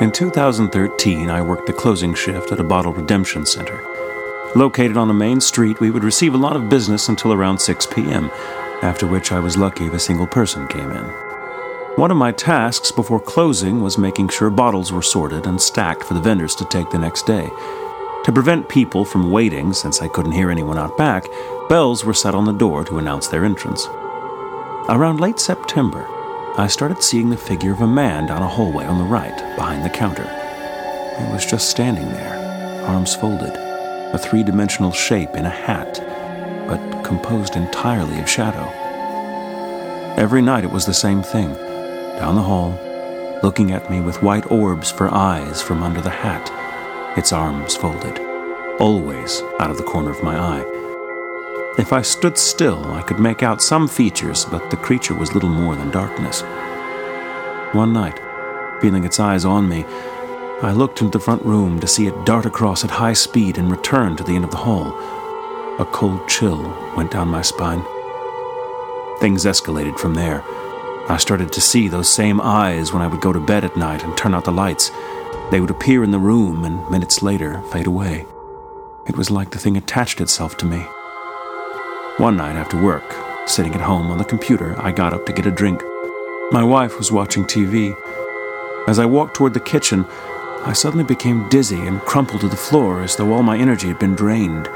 In 2013, I worked the closing shift at a bottle redemption center. Located on a main street, we would receive a lot of business until around 6 p.m., after which I was lucky if a single person came in. One of my tasks before closing was making sure bottles were sorted and stacked for the vendors to take the next day. To prevent people from waiting, since I couldn't hear anyone out back, bells were set on the door to announce their entrance. Around late September, I started seeing the figure of a man down a hallway on the right, behind the counter. He was just standing there, arms folded, a three dimensional shape in a hat, but composed entirely of shadow. Every night it was the same thing down the hall, looking at me with white orbs for eyes from under the hat, its arms folded, always out of the corner of my eye. If I stood still, I could make out some features, but the creature was little more than darkness. One night, feeling its eyes on me, I looked into the front room to see it dart across at high speed and return to the end of the hall. A cold chill went down my spine. Things escalated from there. I started to see those same eyes when I would go to bed at night and turn out the lights. They would appear in the room and minutes later fade away. It was like the thing attached itself to me. One night after work, sitting at home on the computer, I got up to get a drink. My wife was watching TV. As I walked toward the kitchen, I suddenly became dizzy and crumpled to the floor as though all my energy had been drained.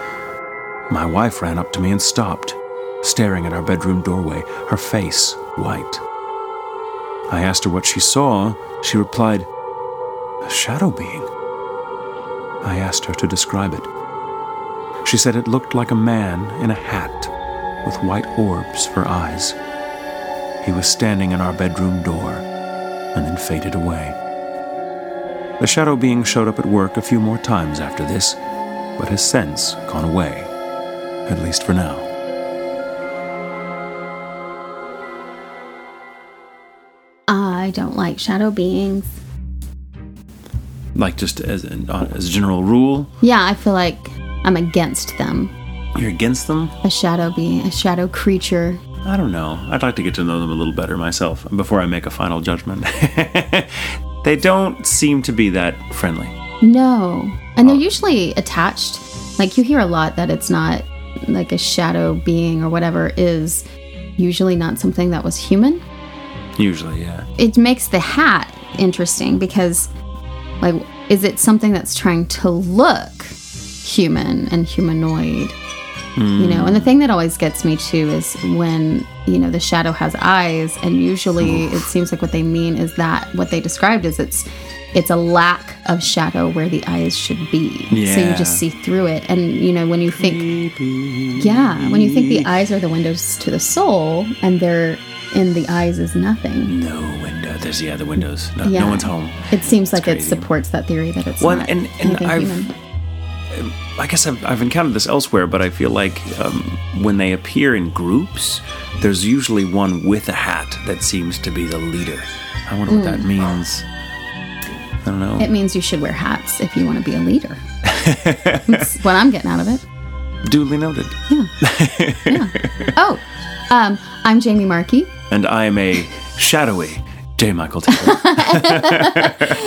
My wife ran up to me and stopped, staring at our bedroom doorway, her face white. I asked her what she saw. She replied, A shadow being. I asked her to describe it. She said it looked like a man in a hat with white orbs for eyes. He was standing in our bedroom door and then faded away. The shadow being showed up at work a few more times after this, but has since gone away, at least for now. I don't like shadow beings. Like just as an, uh, as a general rule, Yeah, I feel like I'm against them. you're against them. A shadow being, a shadow creature. I don't know. I'd like to get to know them a little better myself before I make a final judgment. they don't seem to be that friendly. No. And they're usually attached. Like you hear a lot that it's not like a shadow being or whatever is usually not something that was human. Usually, yeah. It makes the hat interesting because like is it something that's trying to look human and humanoid? You know, and the hmm. thing that always gets me too is when, you know, the shadow has eyes and usually it seems like what they mean is that what they described is it's it's a lack of shadow where the eyes should be. Yeah. So you just see through it. And you know, when you think Yeah, when you think the eyes are the windows to the soul and they're in the eyes is nothing. No window. There's yeah, the windows. No, Yeah. no one's home. It seems like it supports that theory that it's Well, not and- and I've- human. I guess I've, I've encountered this elsewhere, but I feel like um, when they appear in groups, there's usually one with a hat that seems to be the leader. I wonder what that means. I don't know. It means you should wear hats if you want to be a leader. That's what I'm getting out of it. Duly noted. Yeah. yeah. Oh, um, I'm Jamie Markey, And I am a shadowy J. Michael Taylor.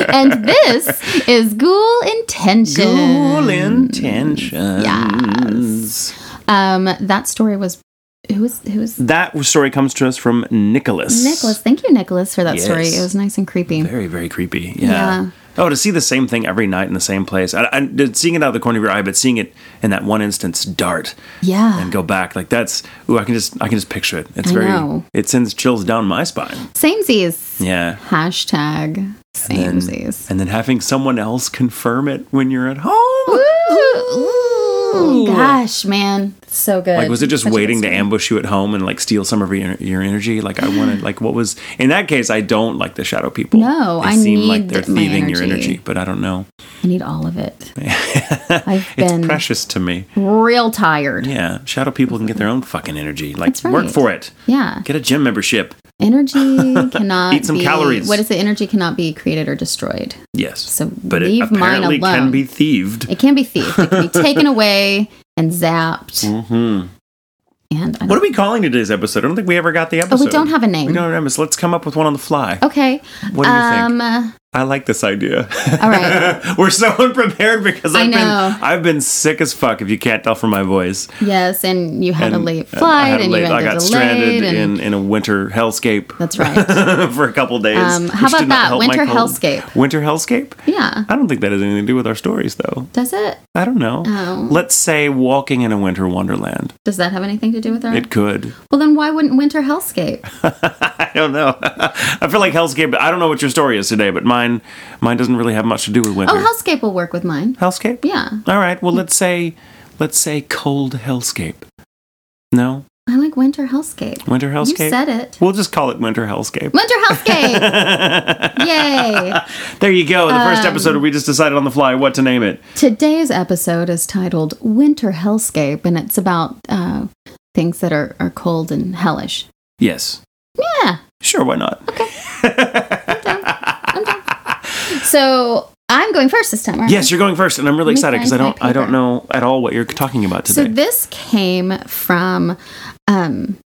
and this is Ghoul Intention. Cool intentions. Um, that story was who was who was That story comes to us from Nicholas. Nicholas. Thank you, Nicholas, for that story. It was nice and creepy. Very, very creepy. Yeah. Yeah. Oh, to see the same thing every night in the same place. I, I, seeing it out of the corner of your eye, but seeing it in that one instance dart Yeah. and go back like that's. Ooh, I can just, I can just picture it. It's I very. know. It sends chills down my spine. Samesies. Yeah. Hashtag And, samesies. and then having someone else confirm it when you're at home. Ooh, gosh, man, so good. Like, was it just Such waiting to ambush you at home and like steal some of your, your energy? Like, I wanted, like, what was in that case? I don't like the shadow people. No, they I seem like need they're my thieving your energy. energy, but I don't know. I need all of it. I've It's been precious to me. real tired. Yeah, shadow people can get their own fucking energy. Like, right. work for it. Yeah. Get a gym membership. Energy cannot Eat some be, calories. What is it? Energy cannot be created or destroyed. Yes. So but it leave mine apparently can be thieved. It can be thieved. It can be taken away and zapped. hmm And What are we calling today's episode? I don't think we ever got the oh, episode. we don't have a name. We don't have. a name. So let's come up with one on the fly. Okay. What do you um, think? I like this idea. All right. We're so unprepared because I've been I've been sick as fuck. If you can't tell from my voice, Yes, and you had a And late I flight, had a and late- you I got stranded and in in a winter hellscape that's right. for a couple days. Um, how about that? Winter hellscape. Winter hellscape. Yeah. I don't think that has anything to do with our stories, though. Does it? I don't know. Oh. Let's say walking in a winter wonderland. Does that have anything to do with our? It could. well, then why wouldn't Winter Hellscape? I don't know. I feel like hellscape. I don't know what your story is today, but mine mine doesn't really have much to do with winter. Oh, Hellscape will work with mine. hellscape. Yeah, All right. Well, let's say let's say cold hellscape. No, I like Winter Hellscape. winter hellscape. You said it. We'll just call it winter hellscape. Winter Hellscape! Yay! There you go. The first Um, episode we just decided on the fly what to name it. Today's episode is titled Winter Hellscape, and it's about uh, things that are, are cold and hellish. Yes. Yeah, Sure. Why not? Down. So I'm going first this time. Yes, you're going first, and I'm really excited because I don't I don't know at all what you're talking about today. So this came from um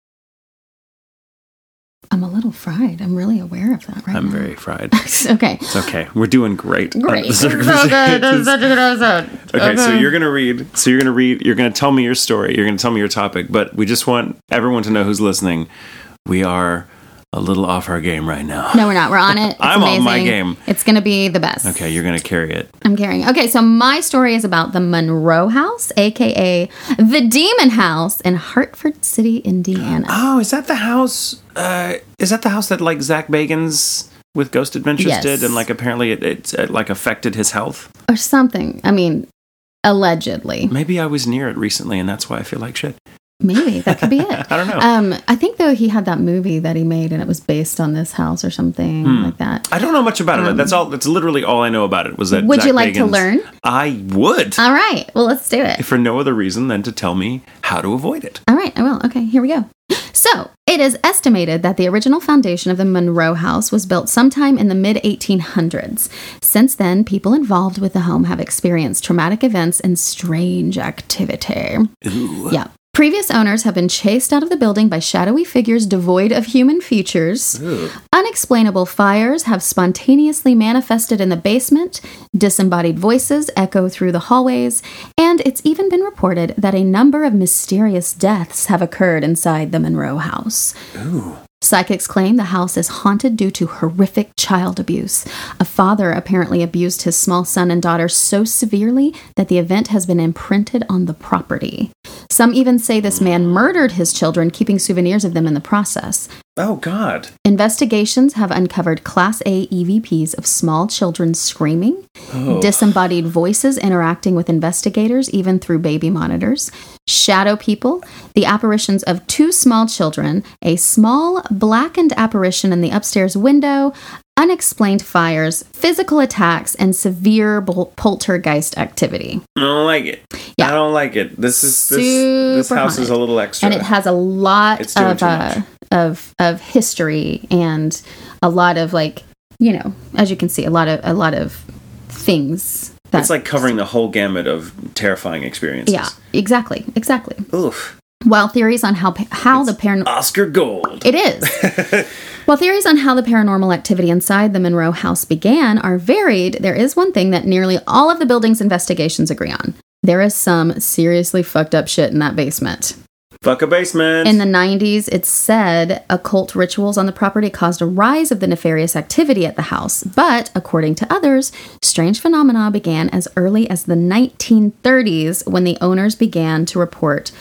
I'm a little fried. I'm really aware of that right I'm now. very fried. okay. It's okay. We're doing great. under Great. so good. It's circumstances. such a good episode. Okay, so you're gonna read. So you're gonna read. You're gonna tell me your story. You're gonna tell me your topic. But we just want everyone to know who's listening. We are a little off our game right now. No, we're not. We're on it. It's I'm on my game. It's going to be the best. Okay, you're gonna carry it. I'm carrying. Okay, so my story is about the Monroe House, aka the Demon House in Hartford City, Indiana. Oh, is that the house? Uh, is that the house that like Zach Bagans with Ghost Adventures Yes. did, and like apparently it, it, it like affected his health? Or something. I mean, allegedly. Maybe I was near it recently, and that's why I feel like shit. Maybe that could be it. I don't know. Um, I think though he had that movie that he made and it was based on this house or something Hmm. like that. I don't know much about it. That's all. That's literally all I know about it. Was that? Um, Would Zach you like to learn? I would. All right. Well, let's do it. for no other reason than to tell me how to avoid it. All right, I will. Okay, here we go. So, it is estimated that the original foundation of the Monroe House was built sometime in the mid 1800s. Since then, people involved with the home have experienced traumatic events and strange activity. Ooh. Yeah. Previous owners have been chased out of the building by shadowy figures devoid of human features. Unexplainable fires have spontaneously manifested in the basement, disembodied voices echo through the hallways, and it's even been reported that a number of mysterious deaths have occurred inside the Monroe house. Psychics claim the house is haunted due to horrific child abuse. A father apparently abused his small son and daughter so severely that the event has been imprinted on the property. Some even say this man murdered his children, keeping souvenirs of them in the process. Oh God. Investigations have uncovered Class A EVPs of small children screaming, oh. disembodied voices interacting with investigators, even through baby monitors, shadow people, the apparitions of two small children, a small blackened apparition in the upstairs window, unexplained fires, physical attacks, and severe bol- poltergeist activity. I don't like it. Yeah. I don't like it. This is this this house is a little extra. and it has a lot of uh, of of history and a lot of like you know as you can see a lot of a lot of things it's like covering the whole gamut of terrifying experiences. yeah exactly exactly Oof. while theories on how how the paranormal Oscar Gold. it is while theories on how the paranormal activity inside the monroe house began are varied there is one thing that nearly all of the building's investigations agree on there is some seriously fucked up shit in that basement Fuck a basement. In the 90s, it's said occult rituals on the property caused a rise of the nefarious activity at the house. But according to others, strange phenomena began as early as the 1930s when the owners began to report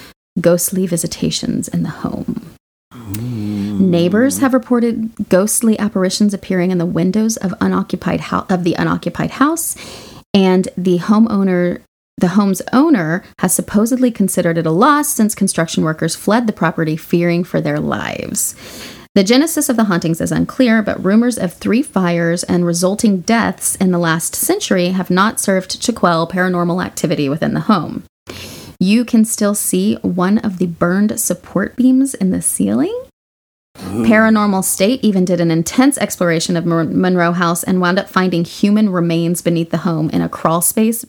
ghostly visitations in the home. Hmm. Neighbors have reported ghostly apparitions appearing in the windows of unoccupied hou- of the unoccupied house, and the homeowner the home's owner has supposedly considered it a loss since construction workers fled the property fearing for their lives. The genesis of the hauntings is unclear, but rumors of three fires and resulting deaths in the last century have not served to quell paranormal activity within the home. You can still see one of the burned support beams in the ceiling. Paranormal State even did an intense exploration of Monroe House and wound up finding human remains beneath the home in a crawl space,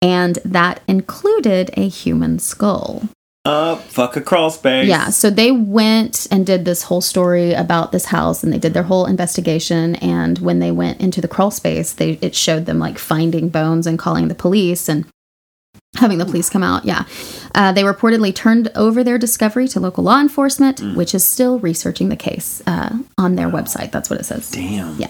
and that included a human skull. Uh, fuck a crawl space. Yeah, so they went and did this whole story about this house, and they did their whole investigation. And when they went into the crawl space, they it showed them like finding bones and calling the police and having the police come out. Yeah, uh, they reportedly turned over their discovery to local law enforcement, Mm. which is still researching the case uh, on their website. That's what it says. Damn. Yeah.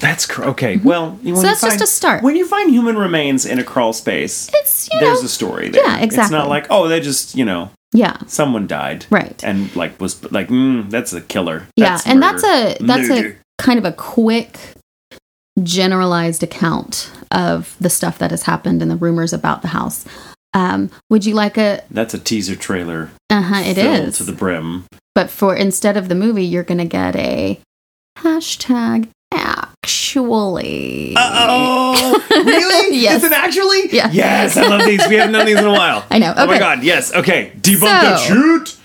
That's cr- okay. Well, when So you that's just a start. When you find human remains in a crawl space, It's you know, there's a story there. Yeah, It's not like oh, they just you know yeah, someone died, right. And like was like mm, that's a killer. yeah, and that's a that's Murder. a kind of a quick generalized account of the stuff that has happened and the rumors about the house. Um, would you like a? that's a teaser trailer. Uh huh. It is. to the brim. but for instead of the movie, you're gonna get a hashtag actually. Oh, really? Yes. Is it actually? Yeah. Yes, I love these. We haven't done these in a while. I know. Oh my god, yes. Okay. Debunk So- shoot.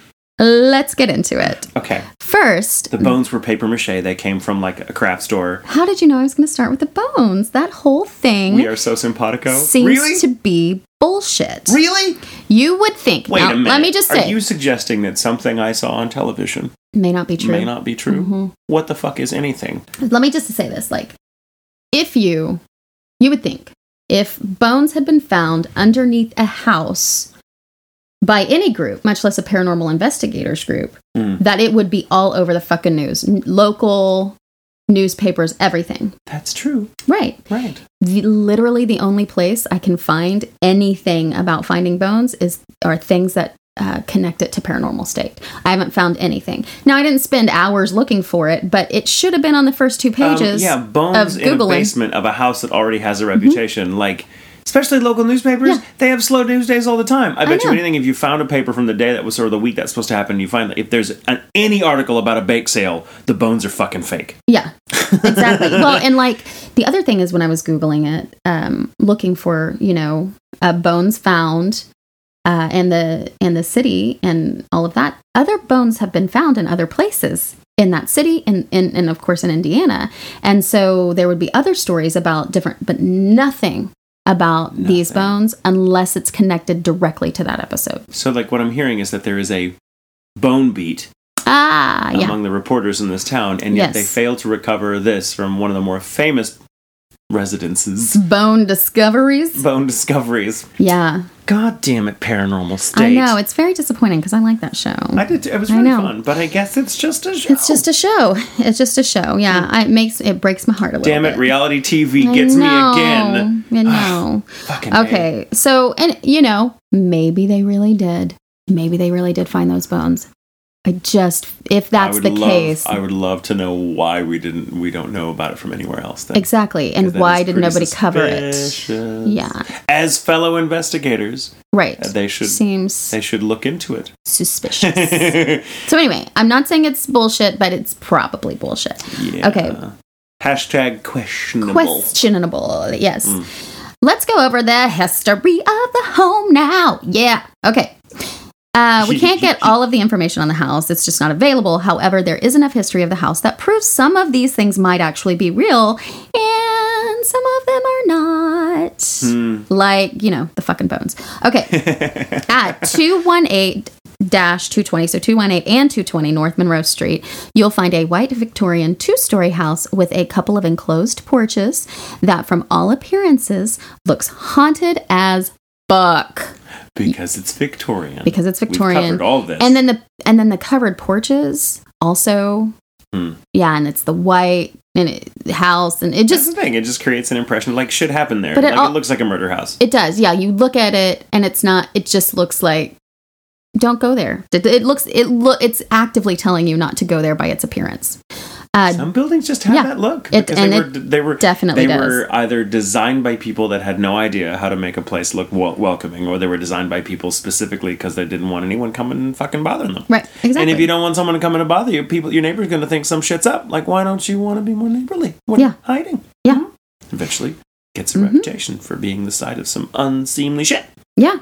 Let's get into it. Okay. First, The bones were paper mache. They came from like a craft store. how did you know I was going to start with the bones? That whole thing We are so simpatico. seems really? to be bullshit. really? You would think. Wait now, a minute. Let me just say. Are you suggesting that something I saw on television may not be true. may not be true? Mhm. What the fuck is anything? Let me just say this: like, if you, you would think if bones had been found underneath a house by any group, much less a paranormal investigators group, Mm. that it would be all over the fucking news, N- local newspapers, everything. That's true. Right. Right. The, literally, the only place I can find anything about finding bones is are things that. Uh, connect it to paranormal state. I haven't found anything. Now I didn't spend hours looking for it, but it should have been on the first two Um, pages. yeah, bones of in a Googling. basement of a house that already has a reputation. Like, especially local newspapers, Yeah. they have slow news days all the time. I bet you anything if you found a paper from the day that was sort of the week that's supposed to happen, you find that if there's an, any article about a bake sale, the bones are fucking fake. Yeah, exactly. well, and like the other thing is when I was Googling it, um, looking for, you know, uh, bones found uh, and the and the city and all of that, other bones have been found in other places in that city and, and, and of course in Indiana. And so there would be other stories about different, but nothing about these bones unless it's connected directly to that episode. So, like, what I'm hearing is that there is a bone beat Ah, yeah. among the reporters in this town, and yet Yes. they fail to recover this from one of the more famous residences. Bone discoveries. Bone discoveries. Yeah. God damn it, paranormal state. I know. It's very disappointing because I like that show. I did. It was really know. fun, but I guess it's just a show. It's just a show. It's just a show. Yeah, I, it makes it breaks my heart a little. Bit. Damn it, bit. reality TV I gets me again. I know. Fucking okay, so and you know maybe they really did. Maybe they really did find those bones. I just if that's the love, case, I would love to know why we didn't. We don't know about it from anywhere else. Then. exactly. And why did nobody cover it? Yeah, As fellow investigators, right. uh, they should Seems they should look into it. suspicious. so anyway, I'm not saying it's bullshit, but it's probably bullshit. yeah. Okay. Hashtag questionable. Questionable, yes. Mm. Let's go over the history of the home now. Yeah. Okay. Uh, we can't get all of the information on the house. It's just not available. However, there is enough history of the house that proves some of these things might actually be real and some of them are not. Hmm. Like, you know, the fucking bones. Okay. At 218 dash 220, so 218 and 220 North Monroe Street, you'll find a white Victorian two story house with a couple of enclosed porches that, from all appearances, looks haunted as fuck because it's Victorian. because it's Victorian. We've covered all this. And then the and then the covered porches also. Hmm. Yeah, and it's the white and it, house and it That's just the thing. It just creates an impression like shit happened there. But it like al- it looks like a murder house. It does. Yeah, you look at it and it's not it just looks like don't go there. It looks it look it's actively telling you not to go there by its appearance. Uh, Some buildings just have yeah. that look It- because and they were they were definitely they does. were either designed by people that had no idea how to make a place look wel- welcoming, or they were designed by people specifically because they didn't want anyone coming and fucking bothering them. right, exactly. And if you don't want someone to come in and bother you, people, your neighbor's going to think some shit's up. Like, why don't you want to be more neighborly? What Yeah. hiding? Yeah. Mhm. Eventually, gets a Mhm. reputation for being the site of some unseemly shit. Yeah.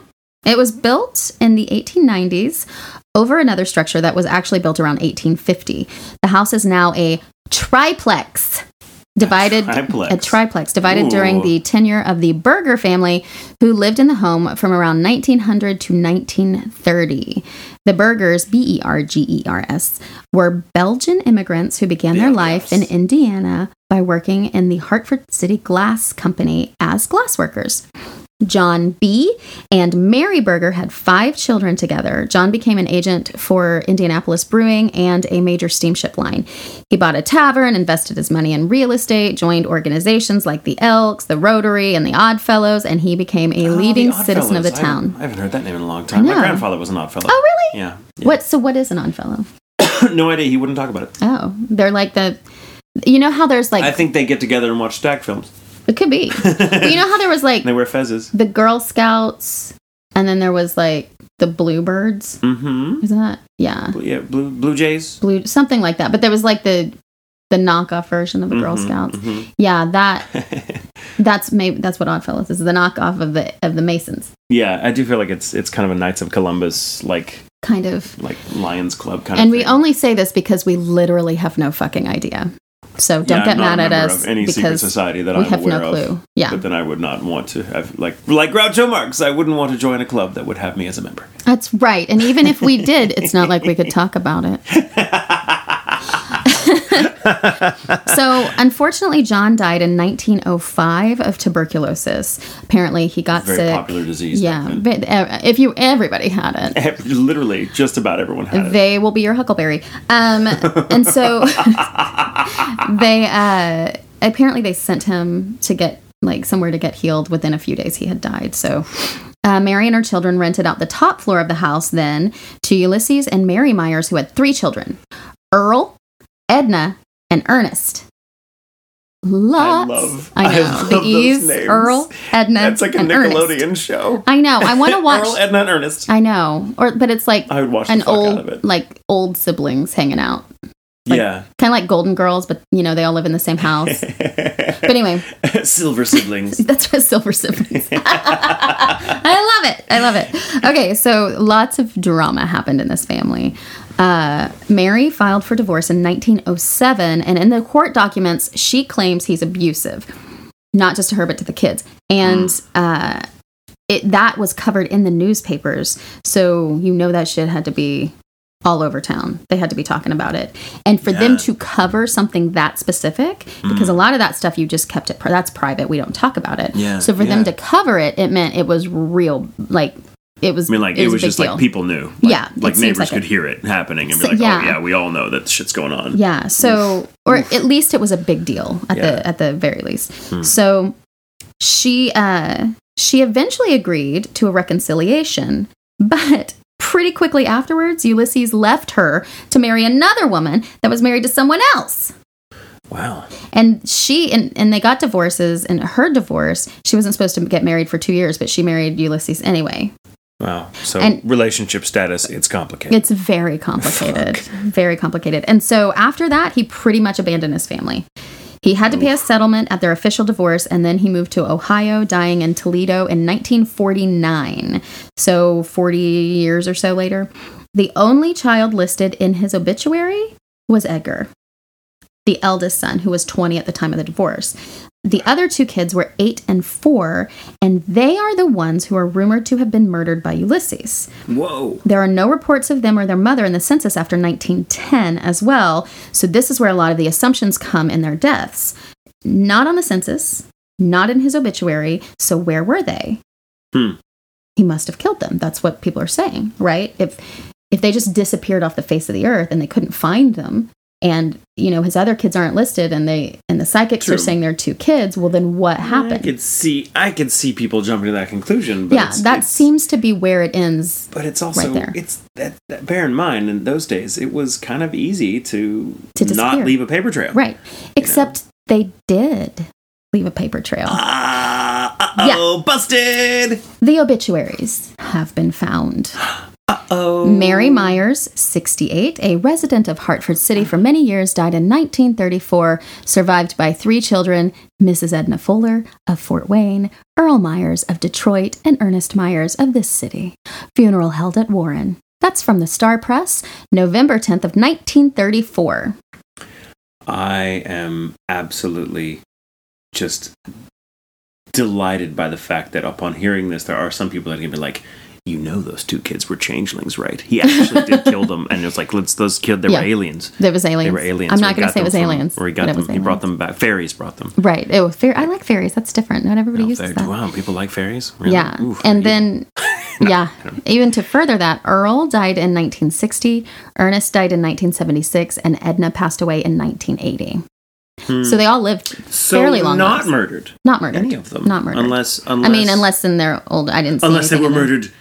It was built in the 1890s over another structure that was actually built around 1850. The house is now a triplex. divided Triplex. a triplex divided during the tenure of the Berger family, who lived in the home from around 1900 to 1930. The Bergers, B E R G E R S, were Belgian immigrants who began their life in Indiana by working in the Hartford City Glass Company as glass workers. John B. and Mary Berger had five children together. John became an agent for Indianapolis Brewing and a major steamship line. He bought a tavern, invested his money in real estate, joined organizations like the Elks, the Rotary, and the Odd Fellows, and he became a Oh, leading citizen of the. I town. I haven't heard that name in a long time. My grandfather was an odd fellow. Oh, really? Yeah. yeah. What? So, what is an Odd Fellow? no idea. He wouldn't talk about it. Oh, they're like the. You know how there's like I think they get together and watch stack films. It could be. but you know how there was like They wear fezzes. the Girl Scouts, and then there was like the Bluebirds. Mm-hmm. Isn't that? Yeah. Yeah, blue blue jays. blue something like that but there was like the the knockoff version of the girl Mhm, scouts mhm. yeah that that's maybe that's what oddfellows is the knockoff of the of the masons yeah, I do feel like it's it's kind of a Knights of Columbus like kind of like Lions Club kind and of. And we only say this because we literally have no fucking idea so don't Yeah, get mad at us any secret society that we I'm have aware no of. clue yeah But then I would not want to have like like Groucho Marx. I wouldn't want to join a club that would have me as a member. that's right and even if we did it's not like we could talk about it so unfortunately john died in 1905 of tuberculosis apparently he got Very sick popular disease. Yeah, but if you everybody had it, literally just about everyone had it. they will be your huckleberry. Um, and so they uh, apparently they sent him to get like somewhere to get healed. Within a few days, he had died. So. Uh, Mary and her children rented out the top floor of the house then to Ulysses and Mary Myers, who had three children Earl, Edna, and Ernest. Lots. love- I I know. love the those Eves, names. Earl, Edna. That's like a Nickelodeon Ernest. show. I know. I want to watch. Earl, Edna, and Ernest. I know, or but it's like I would watch an fuck out of old, it. like old siblings hanging out, like- yeah. kind of like Golden Girls, but you know they all live in the same house. but anyway, Silver siblings. that's what Silver Siblings. I love it. I love it. Okay, so lots of drama happened in this family. Uh, Mary filed for divorce in 1907, and in the court documents, she claims he's abusive, not just to her but to the kids, and. Uh, it, that was covered in the newspapers, so you know that shit had to be all over town. They had to be talking about it, and for them to cover something that specific, because a lot of that stuff you just kept it. pri- That's private. We don't talk about it. Yeah, So for them to cover it, it meant it was real. Like it was. I mean, like it was, big just deal. like people knew. Like, Yeah, like neighbors like could it. hear it happening and be So- like, yeah. "Oh yeah, we all know that shit's going on." Yeah. So, or at least it was a big deal at Yeah. Hmm. the at the very least. So, she uh she eventually agreed to a reconciliation, but pretty quickly afterwards, Ulysses left her to marry another woman that was married to someone else. Wow. And she and, and they got divorces. And her divorce, she wasn't supposed to get married for two years, but she married Ulysses anyway. Wow. So And- relationship status, it's complicated. It's very complicated. very complicated. And so after that, he pretty much abandoned his family. He had to pay a settlement at their official divorce, and then he moved to Ohio, dying in Toledo in 1949. So 40 years or so later. The only child listed in his obituary was Edgar, the eldest son, who was 20 at the time of the divorce. The other two kids were eight and four, and they are the ones who are rumored to have been murdered by Ulysses. Whoa. There are no reports of them or their mother in the census after 1910 as well. So, this is where a lot of the assumptions come in their deaths. Not on the census, not in his obituary. So, where were they? Hmm. He must have killed them. That's what people are saying, right? If if they just disappeared off the face of the earth and they couldn't find them, and you know his other kids aren't listed, and they and the psychics True. are saying they're two kids, well, then what happened I could see. I could see people jumping to that conclusion. But yeah, it's, that it's- seems to be where it ends. But it's also right there. it's that, that. Bear in mind, in those days, it was kind of easy to, To disappear. not leave a paper trail. Right. Except they did leave a paper trail. Ah, uh oh, busted. The obituaries have been found. Oh, Mary Myers, 68, a resident of Hartford City for many years, died in 1934, survived by three children Mrs. Edna Fuller of Fort Wayne, Earl Myers of Detroit, and Ernest Myers of this city. Funeral held at Warren. That's from the Star Press, November 10th of 1934. I am absolutely just delighted by the fact that upon hearing this, there are some people that are gonna be like, you know, those two kids were changelings, right? He actually did kill them, and it's like, let's those kids, they Yeah. were aliens. There was aliens. They were aliens. I'm not going to say it was from- aliens. Or he got them. He brought them back. Fairies brought them. Right. Oh, fair. I like fairies. That's different. Not everybody Oh, uses fairies. that. Wow, people like fairies. Really? Yeah. Oof, and then, yeah, even to further that, Earl died in 1960, Ernest died in 1976, and Edna passed away in 1980. So they all lived Hmm. so fairly long not lives. murdered. Not murdered. Any of them, Not murdered. unless unless I mean, unless in their old, I didn't see unless they were murdered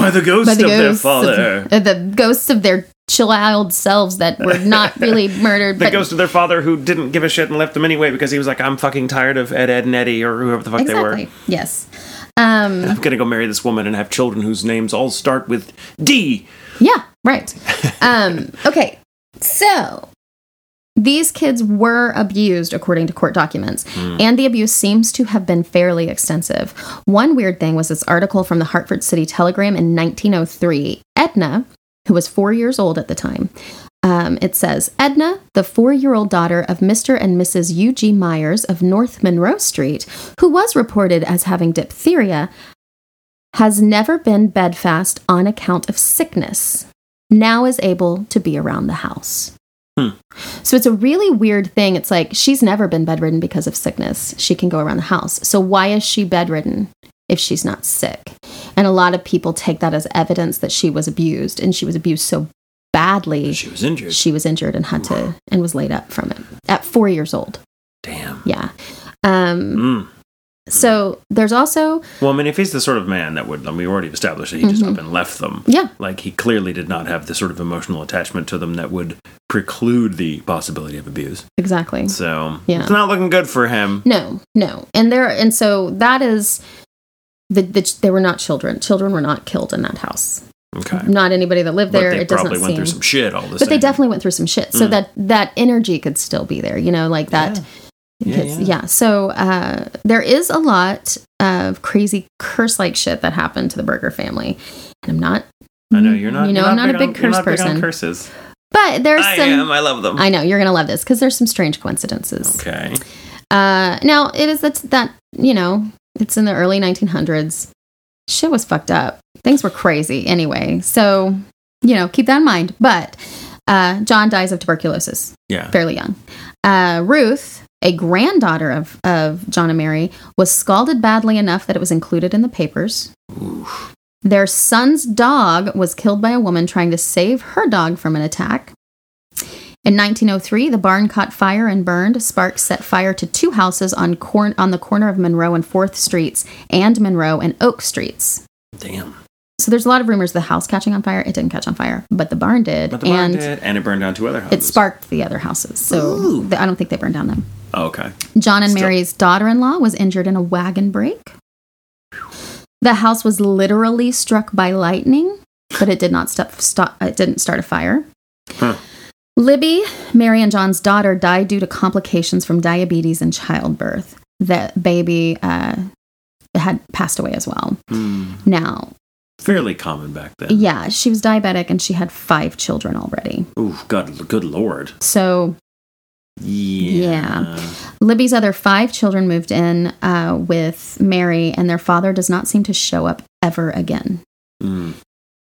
by the ghost by the of their father. of, uh, the ghosts of their child selves that were not really murdered, the but ghost of their father who didn't give a shit and left them anyway because he was like, I'm fucking tired of Ed, Ed, and Eddie or whoever the fuck they were. Yes. Um, I'm gonna go marry this woman and have children whose names all start with D. Yeah, right. Um, okay, so these kids were abused according to court documents, and the abuse seems to have been fairly extensive. One weird thing was this article from the Hartford City Telegram in 1903. Edna, who was four years old at the time, um, it says Edna, the four year old daughter of Mr. and Mrs. U.G. Myers of North Monroe Street, who was reported as having diphtheria, has never been bedfast on account of sickness, now is able to be around the house. Hmm. So it's a really weird thing. It's like she's never been bedridden because of sickness. She can go around the house. So why is she bedridden if she's not sick? And a lot of people take that as evidence that she was abused and she was abused so badly She was injured. she was injured and had to and was laid up from it at 4 years old. Damn. Yeah. Um Mm. So there's also Well, I mean, if he's the sort of man that would, I mean, we already established that he just Mhm. up and left them. yeah, Like, he clearly did not have the sort of emotional attachment to them that would preclude the possibility of abuse. exactly. So, Yeah. it's not looking good for him. No, no. And there and so that is the, the they were not children. Children were not killed in that house. Okay. Not anybody that lived But there. they it doesn't probably went seem. through some shit all the but same. they definitely went through some shit. So Mm. that that energy could still be there. You know, like that. Yeah. Yeah, because- yeah. yeah. So uh, there is a lot of crazy curse-like shit that happened to the Berger family, and I'm not. I know you're not. You know, you're I'm not a big on- curse not big person. curses. But there's I some. am. I love them. I know you're gonna love this because there's some strange coincidences. okay. Uh, now it is that's that you know it's in the early 1900s. Shit was fucked up. Things were crazy anyway. So you know keep that in mind. But uh, John dies of tuberculosis Yeah. fairly young. Uh, Ruth, a granddaughter of of John and Mary, was scalded badly enough that it was included in the papers. Oof. Their son's dog was killed by a woman trying to save her dog from an attack. In 1903, the barn caught fire and burned. Sparks set fire to two houses on, cor- on the corner of Monroe and 4th Streets and Monroe and Oak Streets. Damn. So there's a lot of rumors of the house catching on fire. It didn't catch on fire, but the barn did. But the barn and did, and it burned down two other houses. it sparked the other houses. So Ooh. th- I don't think they burned down them. Oh, okay. John and Still- Mary's daughter in law was injured in a wagon break. The house was literally struck by lightning, but it did not stop, stop it didn't start a fire. Huh. Libby, Mary and John's daughter, died due to complications from diabetes and childbirth. The baby uh, had passed away as well. Hmm. Now, Fairly common back then. yeah, she was diabetic and she had five children already. Ooh, God, good lord. So Yeah. Libby's other five children moved in uh, with Mary, and their father does not seem to show up ever again. Mm.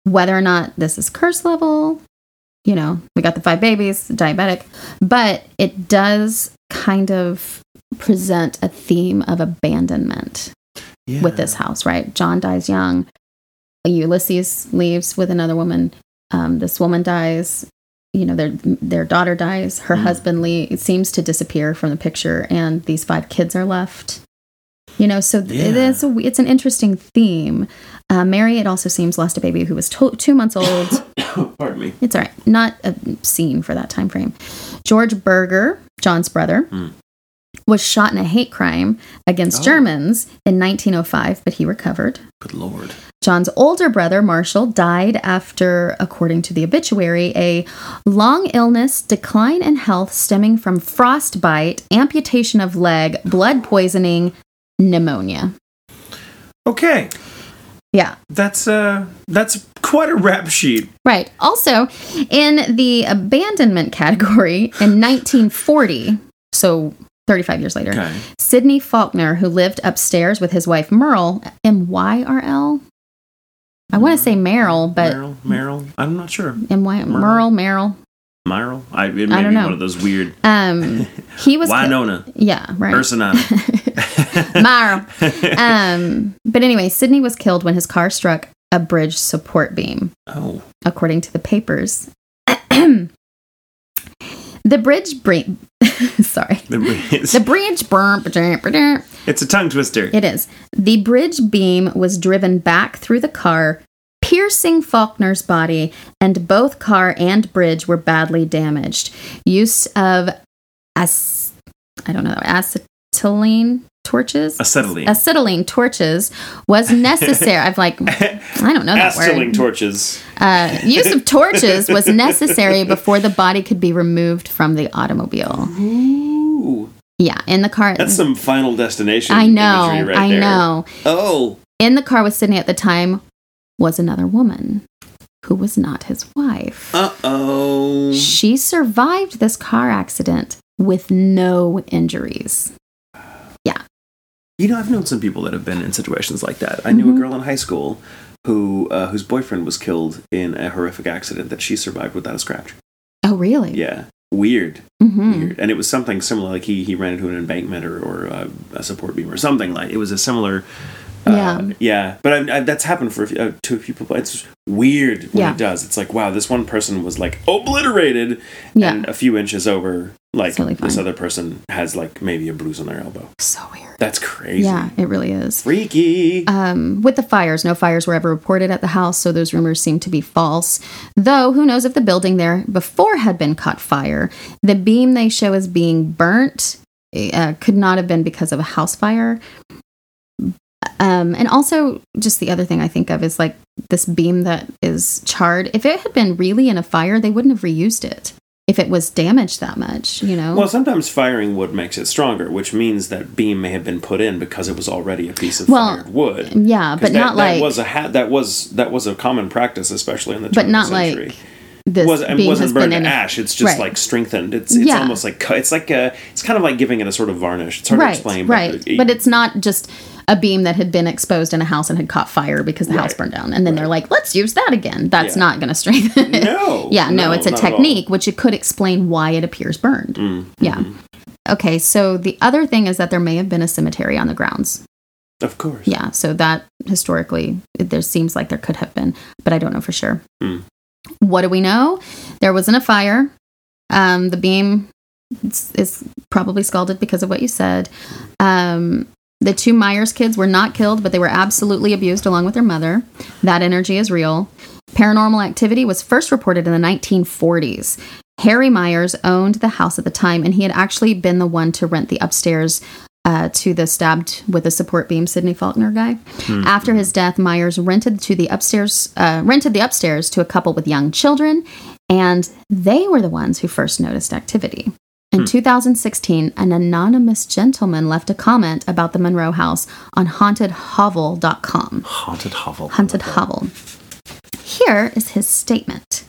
Whether or not this is curse level, you know, we got the five babies, diabetic, but it does kind of present a theme of abandonment Yeah. with this house, right? John dies young. Ulysses leaves with another woman. Um, this woman dies. You know, their their daughter dies. Her Mm. husband Lee seems to disappear from the picture, and these five kids are left. You know, so Yeah. it is a, it's an interesting theme. Uh, Mary, it also seems, lost a baby who was to- two months old. Pardon me. It's all right. Not a scene for that time frame. George Berger, John's brother, Hmm. was shot in a hate crime against Oh. Germans in 1905, but he recovered. Good lord. John's older brother, Marshall, died after, according to the obituary, a long illness, decline in health stemming from frostbite, amputation of leg, blood poisoning, pneumonia. Okay. Yeah. That's uh that's quite a rap sheet. Right. Also, in the abandonment category in 1940, So 35 years later. Okay. Sidney Faulkner, who lived upstairs with his wife Merle, M Y R L. I want to say Merrill, but Meryl, Meryl. I'm not sure. M Y Merle, Merrill. Meryl. I, it may don't be know. one of those weird Um, he was Winona, yeah, right. Ursina. Merle. um, but anyway, Sidney was killed when his car struck a bridge support beam, Oh, according to the papers. the bridge bre- sorry. The bridge burn it's a tongue twister. It is. The bridge beam was driven back through the car, piercing Faulkner's body, and both car and bridge were badly damaged. Use of ac- I don't know, acetylene torches? Acetylene. Acetylene torches was necessary. I've like, I don't know that Acetylene word. torches. Uh, use of torches was necessary before the body could be removed from the automobile. Ooh, Yeah, in the car. that's some Final Destination. I know, right I there. know. Oh, In the car with sydney at the time was another woman who was not his wife. uh oh. She survived this car accident with no injuries. You know, I've known some people that have been in situations like that. I knew Mhm. a girl in high school who uh, whose boyfriend was killed in a horrific accident that she survived without a scratch. Oh, really? Yeah, weird, hmm weird. And it was something similar. Like he he ran into an embankment or or uh, a support beam or something like. It was a similar. Uh, Yeah. yeah, but I, I, that's happened for a few, uh, to a few people. It's weird when Yeah. it does. It's like wow, this one person was like obliterated, Yeah. and a few inches over, like this other person has like maybe a bruise on their elbow. So weird. That's crazy. Yeah, it really is. Freaky. Um, with the fires, no fires were ever reported at the house, so those rumors seem to be false. Though, who knows if the building there before had been caught fire? The beam they show as being burnt uh, could not have been because of a house fire. Um, and also, just the other thing I think of is like this beam that is charred. If it had been really in a fire, they wouldn't have reused it. If it was damaged that much, you know. Well, sometimes firing wood makes it stronger, which means that beam may have been put in because it was already a piece of Well, fired wood. Yeah, but that, not that like was a ha- that was that was a common practice, especially in the But not the like century. this was it beam wasn't has burned been to ash. It's just Right. like strengthened. It's it's Yeah. almost like it's like a it's kind of like giving it a sort of varnish. It's hard right, to explain, right. But, But, it's not just a beam that had been exposed in a house and had caught fire because the house burned down, and then right. they're like, "Let's use that again." That's Yeah. not going to strengthen. it. No, yeah, no, no, it's a not at all. technique which it could explain why it appears burned. Mm, Yeah. Okay, so the other thing is that there may have been a cemetery on the grounds. of course. Yeah, so that historically, it- there seems like there could have been, but I don't know for sure. Hmm. What do we know? There wasn't a fire. Um, the beam is, is probably scalded because of what you said. Um, the two Myers kids were not killed, but they were absolutely abused along with their mother. That energy is real. Paranormal activity was first reported in the 1940s. Harry Myers owned the house at the time, and he had actually been the one to rent the upstairs uh, to the stabbed with a support beam Sidney Faulkner guy. After his death, Myers rented to the upstairs uh, rented the upstairs to a couple with young children, and they were the ones who first noticed activity. In hmm. 2016, an anonymous gentleman left a comment about the Monroe house on hauntedhovel.com. Haunted hovel. Haunted Hovel. Here is his statement.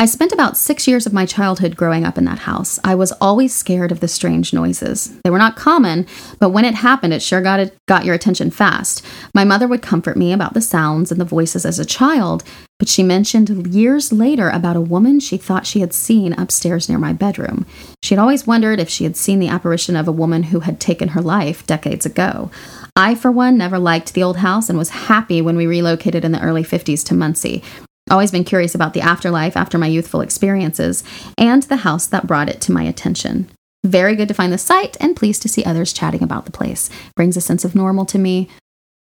I spent about six years of my childhood growing up in that house. I was always scared of the strange noises. They were not common, but when it happened, it sure got it, got your attention fast. My mother would comfort me about the sounds and the voices as a child, but she mentioned years later about a woman she thought she had seen upstairs near my bedroom. She had always wondered if she had seen the apparition of a woman who had taken her life decades ago. I, for one, never liked the old house and was happy when we relocated in the early 50s to Muncie. Always been curious about the afterlife after my youthful experiences and the house that brought it to my attention. Very good to find the site and pleased to see others chatting about the place. Brings a sense of normal to me,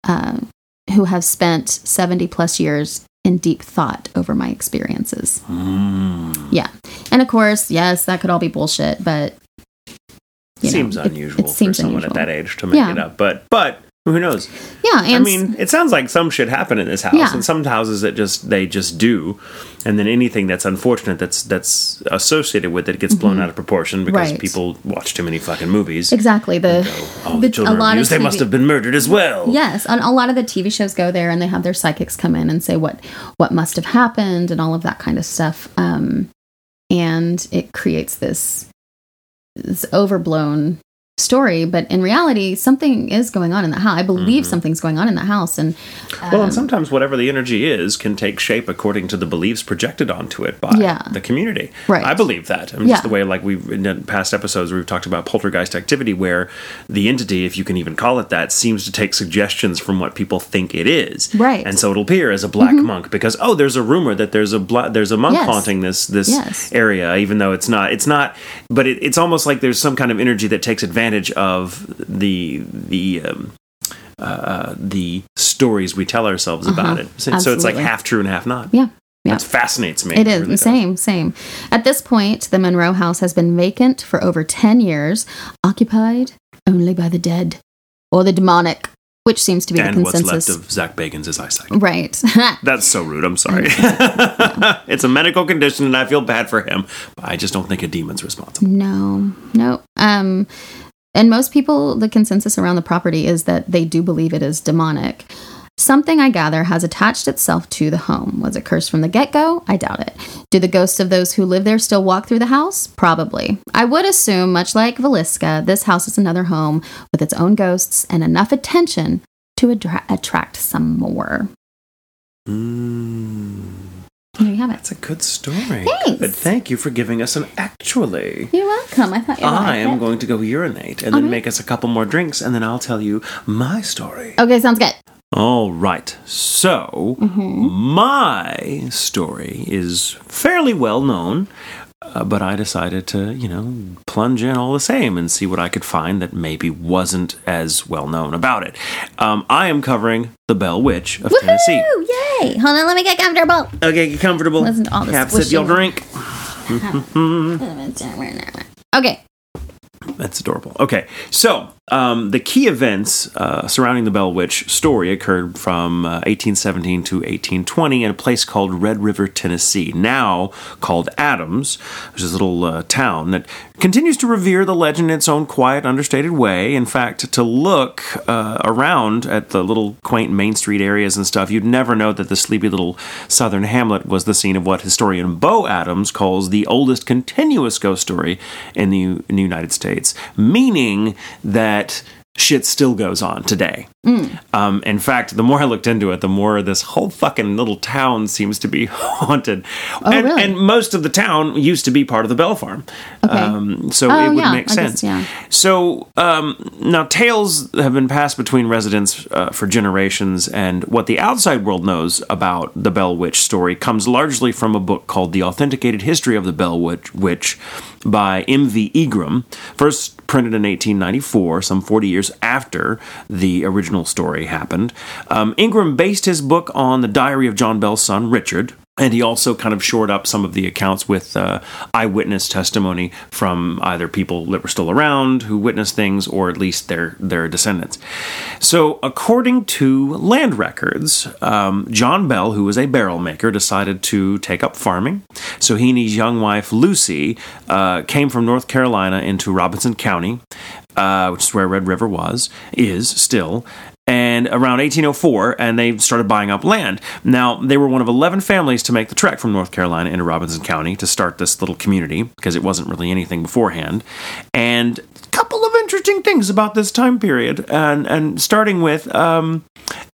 uh, who have spent 70 plus years in deep thought over my experiences. Mm. Yeah. And of course, yes, that could all be bullshit, but. you know, seems it- unusual it seems for someone unusual. at that age to make Yeah. it up. But but who knows? Yeah. And I mean, it sounds like some shit happened in this house, Yeah. and some houses that just they just do, and then anything that's unfortunate that's that's associated with it gets blown out of proportion because Mm-hmm. Right. people watch too many fucking movies. exactly. The. Oh, the- the a children lot of abused. They must have been murdered as well. Yes, and a lot of the TV shows go there and they have their psychics come in and say what what must have happened and all of that kind of stuff. Um, and it creates this this overblown story, but in reality, something is going on in the house. I believe Mm-hmm. something's going on in the house, and Well, and sometimes whatever the energy is can take shape according to the beliefs projected onto it by Yeah. the community. Right. I believe that. I mean, Yeah. just the way, like we've in past episodes, we've talked about poltergeist activity, where the entity, if you can even call it that, seems to take suggestions from what people think it is. Right. And so it'll appear as a black monk because oh, there's a rumor that there's a bla- there's a monk Yes. haunting this this Yes. area, even though it's not. It's not. But it, it's almost like there's some kind of energy that takes advantage of the the. Um, uh, the stories we tell ourselves about it. So, so it's like Uh-huh. Half true and half not. yeah. Yeah. That fascinates me. It is really does. same, same. At this point, the Monroe house has been vacant for over 10 years, occupied only by the dead or the demonic, which seems to be And the what's consensus. left of Zach Bacon's Bagans' eyesight. right. That's so rude. I'm sorry. it's a medical condition, and I feel bad for him. But I just don't think a demon's responsible. no, no. Um, and most people, the consensus around the property is that they do believe it is demonic. Something I gather has attached itself to the home. Was it cursed from the get go? I doubt it. Do the ghosts of those who live there still walk through the house? Probably. I would assume, much like Villisca, this house is another home with its own ghosts and enough attention to attra- attract some more. Mm, There you have it. that's a good story. Thanks. But thank you for giving us an actually. You're welcome. I thought you Were I am it. going to go urinate and then Okay. make us a couple more drinks, and then I'll tell you my story. Okay, sounds good. All right. So, mm-hmm. my story is fairly well known, uh, but I decided to, you know, plunge in all the same and see what I could find that maybe wasn't as well known about it. Um, I am covering the Bell Witch of Tennessee. Woo! Yay! Hold on, let me get comfortable. Okay, get comfortable. Listen to all this Have sip your drink. Okay. That's adorable. Okay, so um, the key events uh, surrounding the Bell Witch story occurred from uh, 1817 to 1820 in a place called Red River, Tennessee, now called Adams, which is a little uh, town that continues to revere the legend in its own quiet, understated way. In fact, to look uh, around at the little quaint Main Street areas and stuff, you'd never know that the sleepy little southern hamlet was the scene of what historian Bo Adams calls the oldest continuous ghost story in the, in the United States, meaning that shit still goes on today. Um, in fact, the more I looked into it, the more this whole fucking little town seems to be haunted. and, really? and most of the town used to be part of the Bell Farm. Okay. Um, so Oh, it would yeah, make I guess, sense. yeah. So um, now tales have been passed between residents uh, for generations, and what the outside world knows about the Bell Witch story comes largely from a book called The Authenticated History of the Bell Witch, Witch by M.V. Ingram, first printed in 1894, some 40 years after the original story happened. Um, Ingram based his book on the diary of John Bell's son, Richard. And he also kind of shored up some of the accounts with uh, eyewitness testimony from either people that were still around who witnessed things, or at least their their descendants. So, according to land records, um, John Bell, who was a barrel maker, decided to take up farming. So he and his young wife Lucy uh, came from North Carolina into Robertson County, uh, which is where Red River was, is still, and around 1804, and they started buying up land. Now, they were one of 11 families to make the trek from North Carolina into Robertson County to start this little community because it wasn't really anything beforehand. And a couple of interesting things about this time period, and, and starting with um,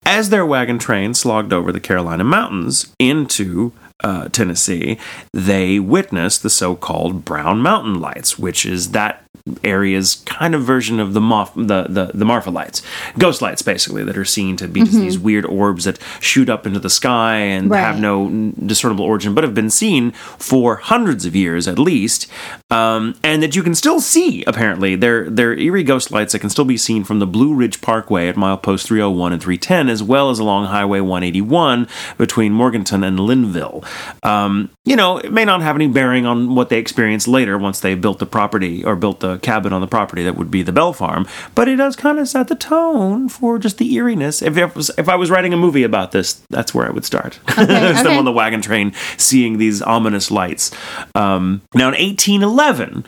as their wagon train slogged over the Carolina mountains into uh, Tennessee, they witnessed the so called Brown Mountain Lights, which is that area's kind of version of the Moff, the, the, the Marfa lights, ghost lights basically, that are seen to be just these weird orbs that shoot up into the sky and Right. have no discernible origin, but have been seen for hundreds of years at least, um, and that you can still see. Apparently, they're they're eerie ghost lights that can still be seen from the Blue Ridge Parkway at milepost 301 and 310, as well as along Highway 181 between Morganton and Linville. Um, you know, it may not have any bearing on what they experience later once they built the property or built the cabin on the property that would be the Bell Farm, but it does kind of set the tone for just the eeriness. If it was, if I was writing a movie about this, that's where I would start. It's them on the wagon train seeing these ominous lights. Um, now, in 1811,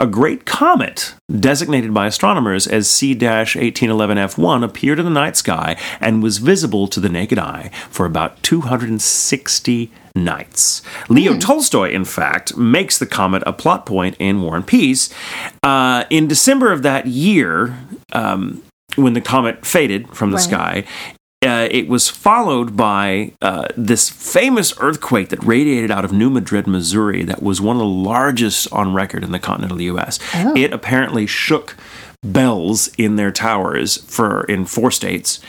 a great comet designated by astronomers as C 1811F1 appeared in the night sky and was visible to the naked eye for about 260 nights, leaving Leo Tolstoy, in fact, makes the comet a plot point in War and Peace. Uh, in December of that year, um, when the comet faded from the Right. sky, uh, it was followed by uh, this famous earthquake that radiated out of New Madrid, Missouri, that was one of the largest on record in the continental U.S. Oh. It apparently shook bells in their towers for in four states,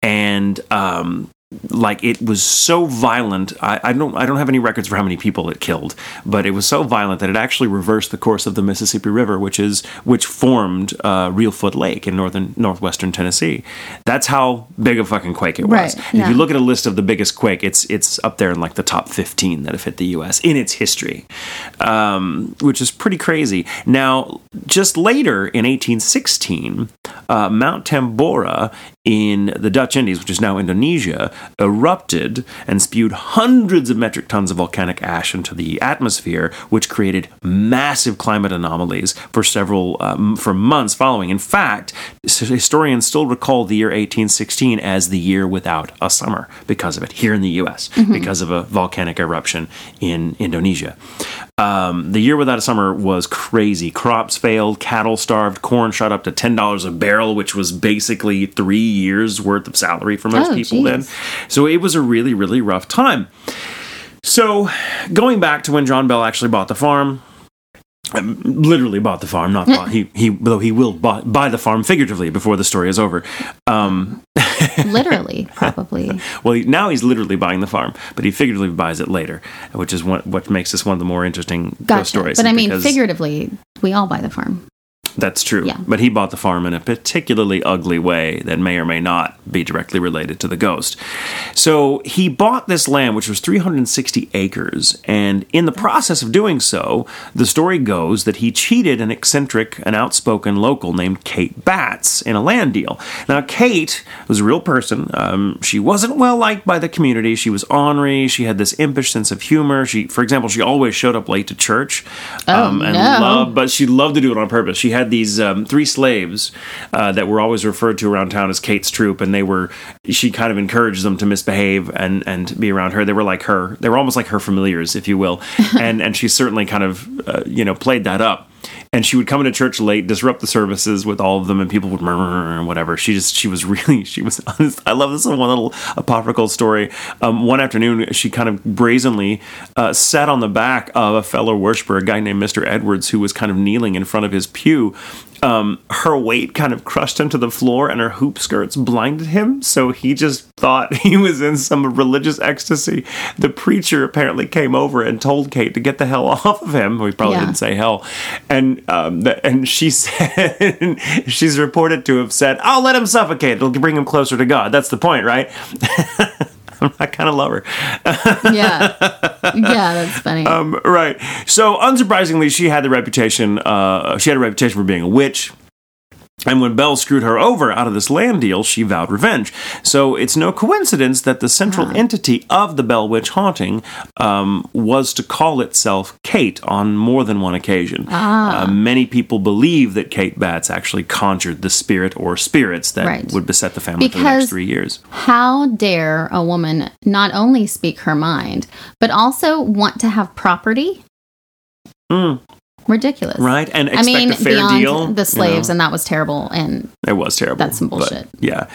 and um, like it was so violent. I, I don't I don't have any records for how many people it killed, but it was so violent that it actually reversed the course of the Mississippi River, which is which formed uh, Reelfoot Lake in northern northwestern Tennessee. That's how big a fucking quake it was. Right, And If you look at a list of the biggest quake, it's it's up there in like the top fifteen that have hit the U.S. in its history, um, which is pretty crazy. Now, just later in 1816, uh, Mount Tambora in the Dutch Indies, which is now Indonesia, erupted and spewed hundreds of metric tons of volcanic ash into the atmosphere, which created massive climate anomalies for several um, for months following. In fact, historians still recall the year 1816 as the year without a summer because of it here in the U.S. because of a volcanic eruption in Indonesia. Um, the year without a summer was crazy. Crops failed, cattle starved, corn shot up to ten dollars a barrel, which was basically three years worth of salary for most Oh, people then. So it was a really, really rough time. So going back to when John Bell actually bought the farm, um, literally bought the farm, not bought. He he though he will buy, buy the farm figuratively before the story is over. Um, Literally, probably. well, now he's literally buying the farm, but he figuratively buys it later, which is what what makes this one of the more interesting ghost Gotcha. stories. But I mean, figuratively, we all buy the farm. That's true. Yeah. But he bought the farm in a particularly ugly way that may or may not be directly related to the ghost. So he bought this land, which was 360 acres. And in the process of doing so, the story goes that he cheated an eccentric and outspoken local named Kate Batts in a land deal. Now, Kate was a real person. Um, she wasn't well liked by the community. She was ornery. She had this impish sense of humor. She, for example, she always showed up late to church. um, Oh, and no. loved but she loved to do it on purpose. She had these um, three slaves uh, that were always referred to around town as Kate's troop, and they were. She kind of encouraged them to misbehave and and be around her. They were like her. They were almost like her familiars, if you will. and and she certainly kind of uh, you know played that up. And she would come into church late, disrupt the services with all of them, and people would murmur and whatever. She just, she was really, she was. I love this one little apocryphal story. Um, one afternoon, she kind of brazenly uh, sat on the back of a fellow worshiper, a guy named Mr. Edwards, who was kind of kneeling in front of his pew. Um, her weight kind of crushed him to the floor, and her hoop skirts blinded him. So he just thought he was in some religious ecstasy. The preacher apparently came over and told Kate to get the hell off of him. We probably Yeah. didn't say hell, and um, th- and she said she's reported to have said, "I'll let him suffocate. It'll bring him closer to God." That's the point, right? I kind of love her. Yeah. yeah, that's funny. Um, right. So, unsurprisingly, she had the reputation. Uh, she had a reputation for being a witch. And when Bell screwed her over out of this land deal, she vowed revenge. So it's no coincidence that the central entity of the Bell Witch haunting um, was to call itself Kate on more than one occasion. Uh, many people believe that Kate Batts actually conjured the spirit or spirits that Right. would beset the family for the next three years. How dare a woman not only speak her mind, but also want to have property? Mm, Ridiculous. right? And I mean, a fair beyond deal. the you slaves, know? and that was terrible. And It was terrible. That's some bullshit. yeah.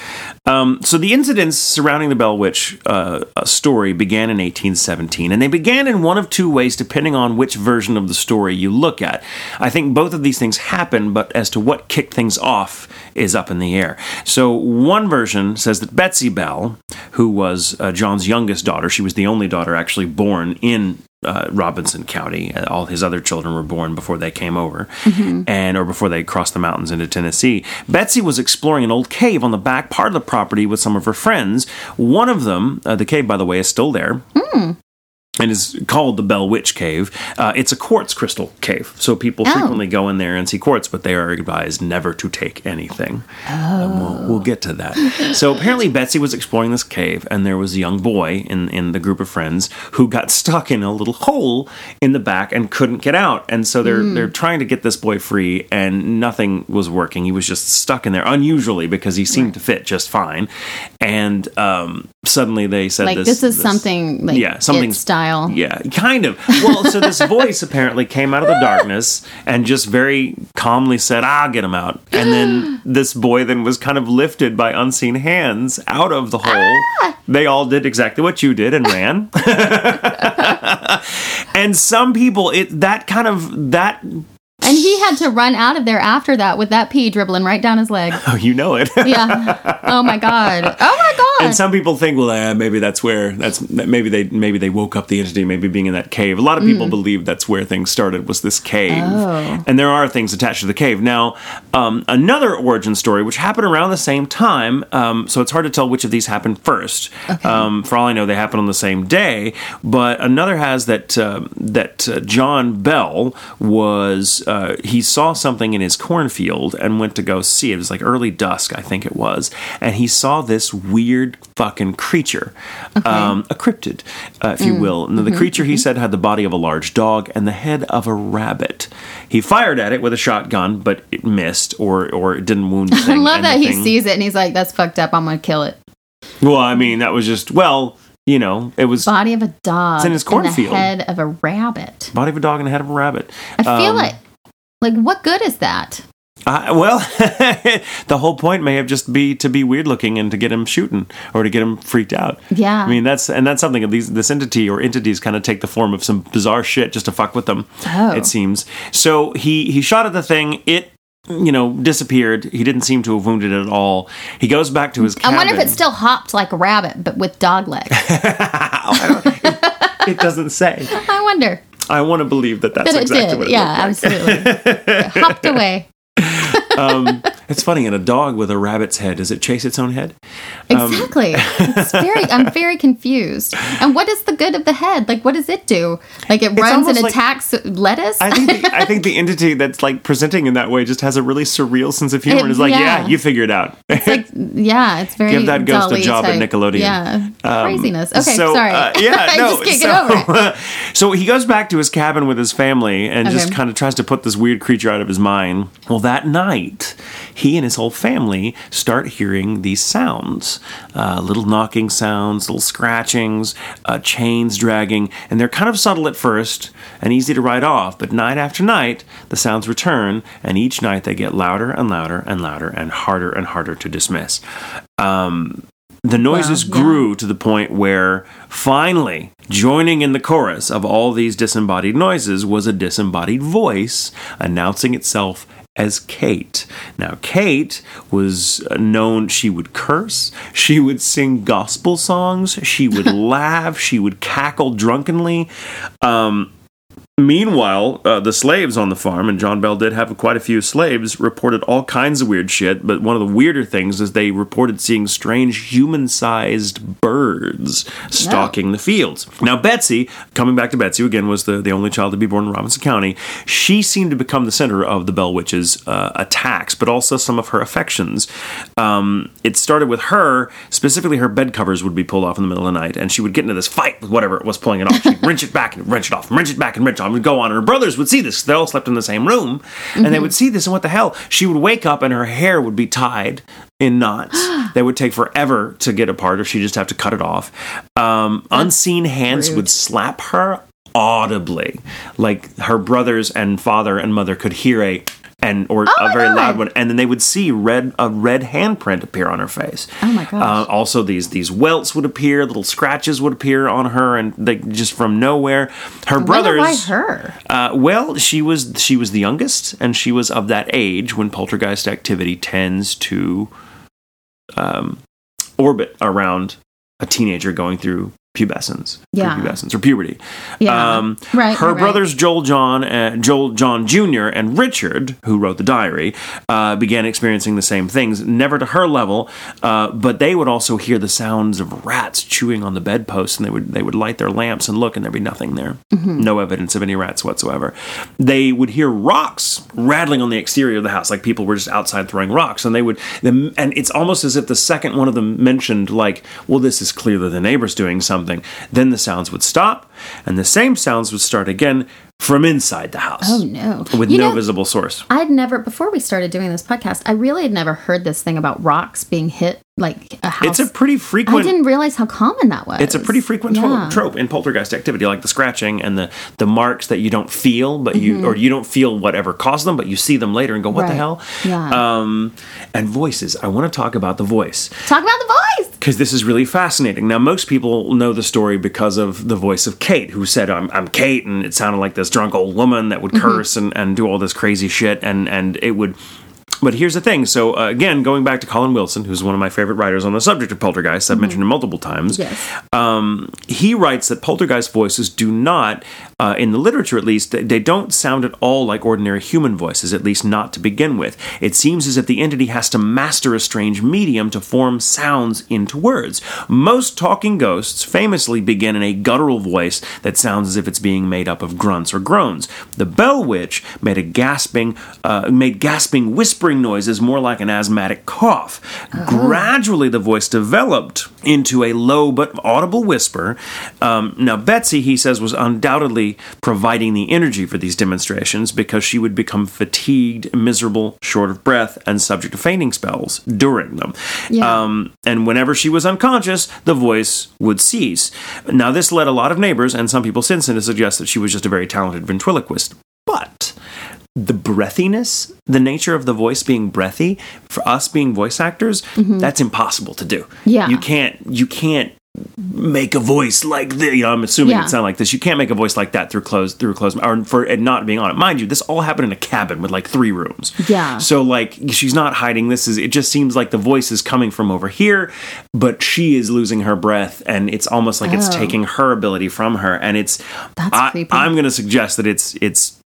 Um, so the incidents surrounding the Bell Witch uh, uh, story began in 1817, and they began in one of two ways, depending on which version of the story you look at. I think both of these things happened, but as to what kicked things off is up in the air. So one version says that Betsy Bell, who was uh, John's youngest daughter, she was the only daughter actually born in uh, Robertson County. All his other children were born before they came over, and or before they crossed the mountains into Tennessee. Betsy was exploring an old cave on the back part of the property with some of her friends. One of them, uh, the cave, by the way, is still there. And is called the Bell Witch Cave. Uh, it's a quartz crystal cave, so people Oh. frequently go in there and see quartz, but they are advised never to take anything. Um, we'll, we'll get to that. So apparently, Betsy was exploring this cave, and there was a young boy in, in the group of friends who got stuck in a little hole in the back and couldn't get out. And so they're they're trying to get this boy free, and nothing was working. He was just stuck in there, unusually because he seemed to fit just fine. And um, suddenly they said Like this, is something like yeah, something style. Yeah, kind of. Well, so this voice apparently came out of the darkness and just very calmly said, "I'll get him out." And then this boy then was kind of lifted by unseen hands out of the hole. Ah! They all did exactly what you did and ran. and some people, it that kind of that. And he had to run out of there after that with that pee dribbling right down his leg. Oh, you know it. Yeah. Oh my god. Oh my god. And some people think, well, uh, maybe that's where that's maybe they maybe they woke up the entity, maybe being in that cave. A lot of people believe that's where things started was this cave, Mm. Oh. and there are things attached to the cave. Now, um, another origin story, which happened around the same time, um, so it's hard to tell which of these happened first. Um, for all I know, they happened on the same day. But another has that uh, that uh, John Bell was uh, he saw something in his cornfield and went to go see it. It was like early dusk, I think it was, and he saw this weird fucking creature, um, a cryptid, uh, if you will. And the creature he said had the body of a large dog and the head of a rabbit. He fired at it with a shotgun, but it missed or or it didn't wound. I love and that he sees it and he's like, "That's fucked up. I'm gonna kill it." Well, I mean, that was just well, you know, it was Body of a dog. It's in his and cornfield. the head of a rabbit. body of a dog and the head of a rabbit. I feel Um, like, like, what good is that? Uh, well, the whole point may have just be to be weird looking and to get him shooting or to get him freaked out. Yeah. I mean that's and that's something. These this entity or entities kind of take the form of some bizarre shit just to fuck with them. Oh. It seems. So he he shot at the thing. It you know disappeared. He didn't seem to have wounded it at all. He goes back to his. I wonder if it still hopped like a rabbit, but with dog legs. It doesn't say. I wonder. I want to believe that that's it exactly did. what it Yeah, looked like. absolutely. hopped away. um, it's funny. In a dog with a rabbit's head, does it chase its own head? Um, Exactly. it's very. I'm very confused. And what is the good of the head? Like, what does it do? Like, it runs and like- attacks lettuce. I think the, I think the entity that's like presenting in that way just has a really surreal sense of humor It- and is like, yeah, yeah. you figured it out. like, yeah, it's very. Give that ghost a job at. Nickelodeon. Yeah, Um, craziness. Okay, so, sorry. uh, yeah, no. so, get over it. so he goes back to his cabin with his family and just kind of tries to put this weird creature out of his mind. Well, that night, he and his whole family start hearing these sounds uh, little knocking sounds, little scratchings, uh, chains dragging, and they're kind of subtle at first and easy to write off. But night after night, the sounds return, and each night they get louder and louder and louder and harder and harder to dismiss. Um, the noises Wow, yeah. grew to the point where finally joining in the chorus of all these disembodied noises was a disembodied voice announcing itself as Kate. Now, Kate was uh, known, she would curse, she would sing gospel songs, she would laugh, she would cackle drunkenly. Um, Meanwhile, uh, the slaves on the farm, and John Bell did have quite a few slaves, reported all kinds of weird shit. But one of the weirder things is they reported seeing strange human sized birds stalking the fields. Now, Betsy, coming back to Betsy, who again was the, the only child to be born in Robertson County, she seemed to become the center of the Bell Witches' uh, attacks, but also some of her affections. Um, it started with her, specifically her bed covers would be pulled off in the middle of the night, and she would get into this fight with whatever it was pulling it off. She'd wrench it back and wrench it off, wrench it back and wrench it and go on. And her brothers would see this. They all slept in the same room, and they would see this, and what the hell? She would wake up and her hair would be tied in knots. they would take forever to get apart, or she'd just have to cut it off. Um, unseen hands rude. would slap her audibly, like her brothers and father and mother could hear a and or Oh a very God. loud one, and then they would see red a red handprint appear on her face. Oh my gosh. Uh, also, these these welts would appear, little scratches would appear on her, and they just from nowhere. Her brothers. why her? Uh, well, she was she was the youngest, and she was of that age when poltergeist activity tends to um, orbit around a teenager going through pubescence, Yeah. pubescence or puberty. Yeah. Um, Right, Her right, right. brothers Joel John, uh, Joel John Jr. and Richard, who wrote the diary, uh, began experiencing the same things. Never to her level, uh, but they would also hear the sounds of rats chewing on the bedposts, and they would they would light their lamps and look, and there'd be nothing there, Mm-hmm. no evidence of any rats whatsoever. They would hear rocks rattling on the exterior of the house, like people were just outside throwing rocks, and they would, and it's almost as if the second one of them mentioned, like, well, this is clearly the neighbors doing something. Then the sounds would stop, and the same sounds would start again from inside the house. Oh no! With You no know, visible source. I'd never before we started doing this podcast. I really had never heard this thing about rocks being hit like a house. It's a pretty frequent. I didn't realize how common that was. It's a pretty frequent Yeah. trope in poltergeist activity, like the scratching and the the marks that you don't feel, but Mm-hmm. you or you don't feel whatever caused them, but you see them later and go, "What the hell?" Yeah. Um, and voices. I want to talk about the voice Talk about the voice. because this is really fascinating. Now, most people know the story because of the voice of Kate, who said, "I'm, I'm Kate," and it sounded like this drunk old woman that would Mm-hmm. curse and, and do all this crazy shit, and and it would. But here's the thing. So uh, again, going back to Colin Wilson, who's one of my favorite writers on the subject of poltergeists, I've mentioned him multiple times. Yes. Um, he writes that poltergeist voices do not, uh, in the literature at least, they- don't sound at all like ordinary human voices, at least not to begin with. It seems as if the entity has to master a strange medium to form sounds into words. Most talking ghosts famously begin in a guttural voice that sounds as if it's being made up of grunts or groans. The Bell Witch made a gasping, uh, made gasping, whispering noises more like an asthmatic cough. Gradually, the voice developed into a low but audible whisper. Um, now, Betsy, he says, was undoubtedly providing the energy for these demonstrations because she would become fatigued, miserable, short of breath, and subject to fainting spells during them. Yeah. Um, and whenever she was unconscious, the voice would cease. Now, this led a lot of neighbors and some people since then to suggest that she was just a very talented ventriloquist. But the breathiness, the nature of the voice being breathy, for us being voice actors, that's impossible to do. Mm-hmm. Yeah. You can't you can't make a voice like this. You know, I'm assuming Yeah. it sound like this. You can't make a voice like that through closed through closed or for it not being on it. Mind you, this all happened in a cabin with like three rooms. Yeah. So like she's not hiding this is it just seems like the voice is coming from over here, but she is losing her breath and it's almost like it's Oh. taking her ability from her and it's That's I, creepy. I'm going to suggest that it's it's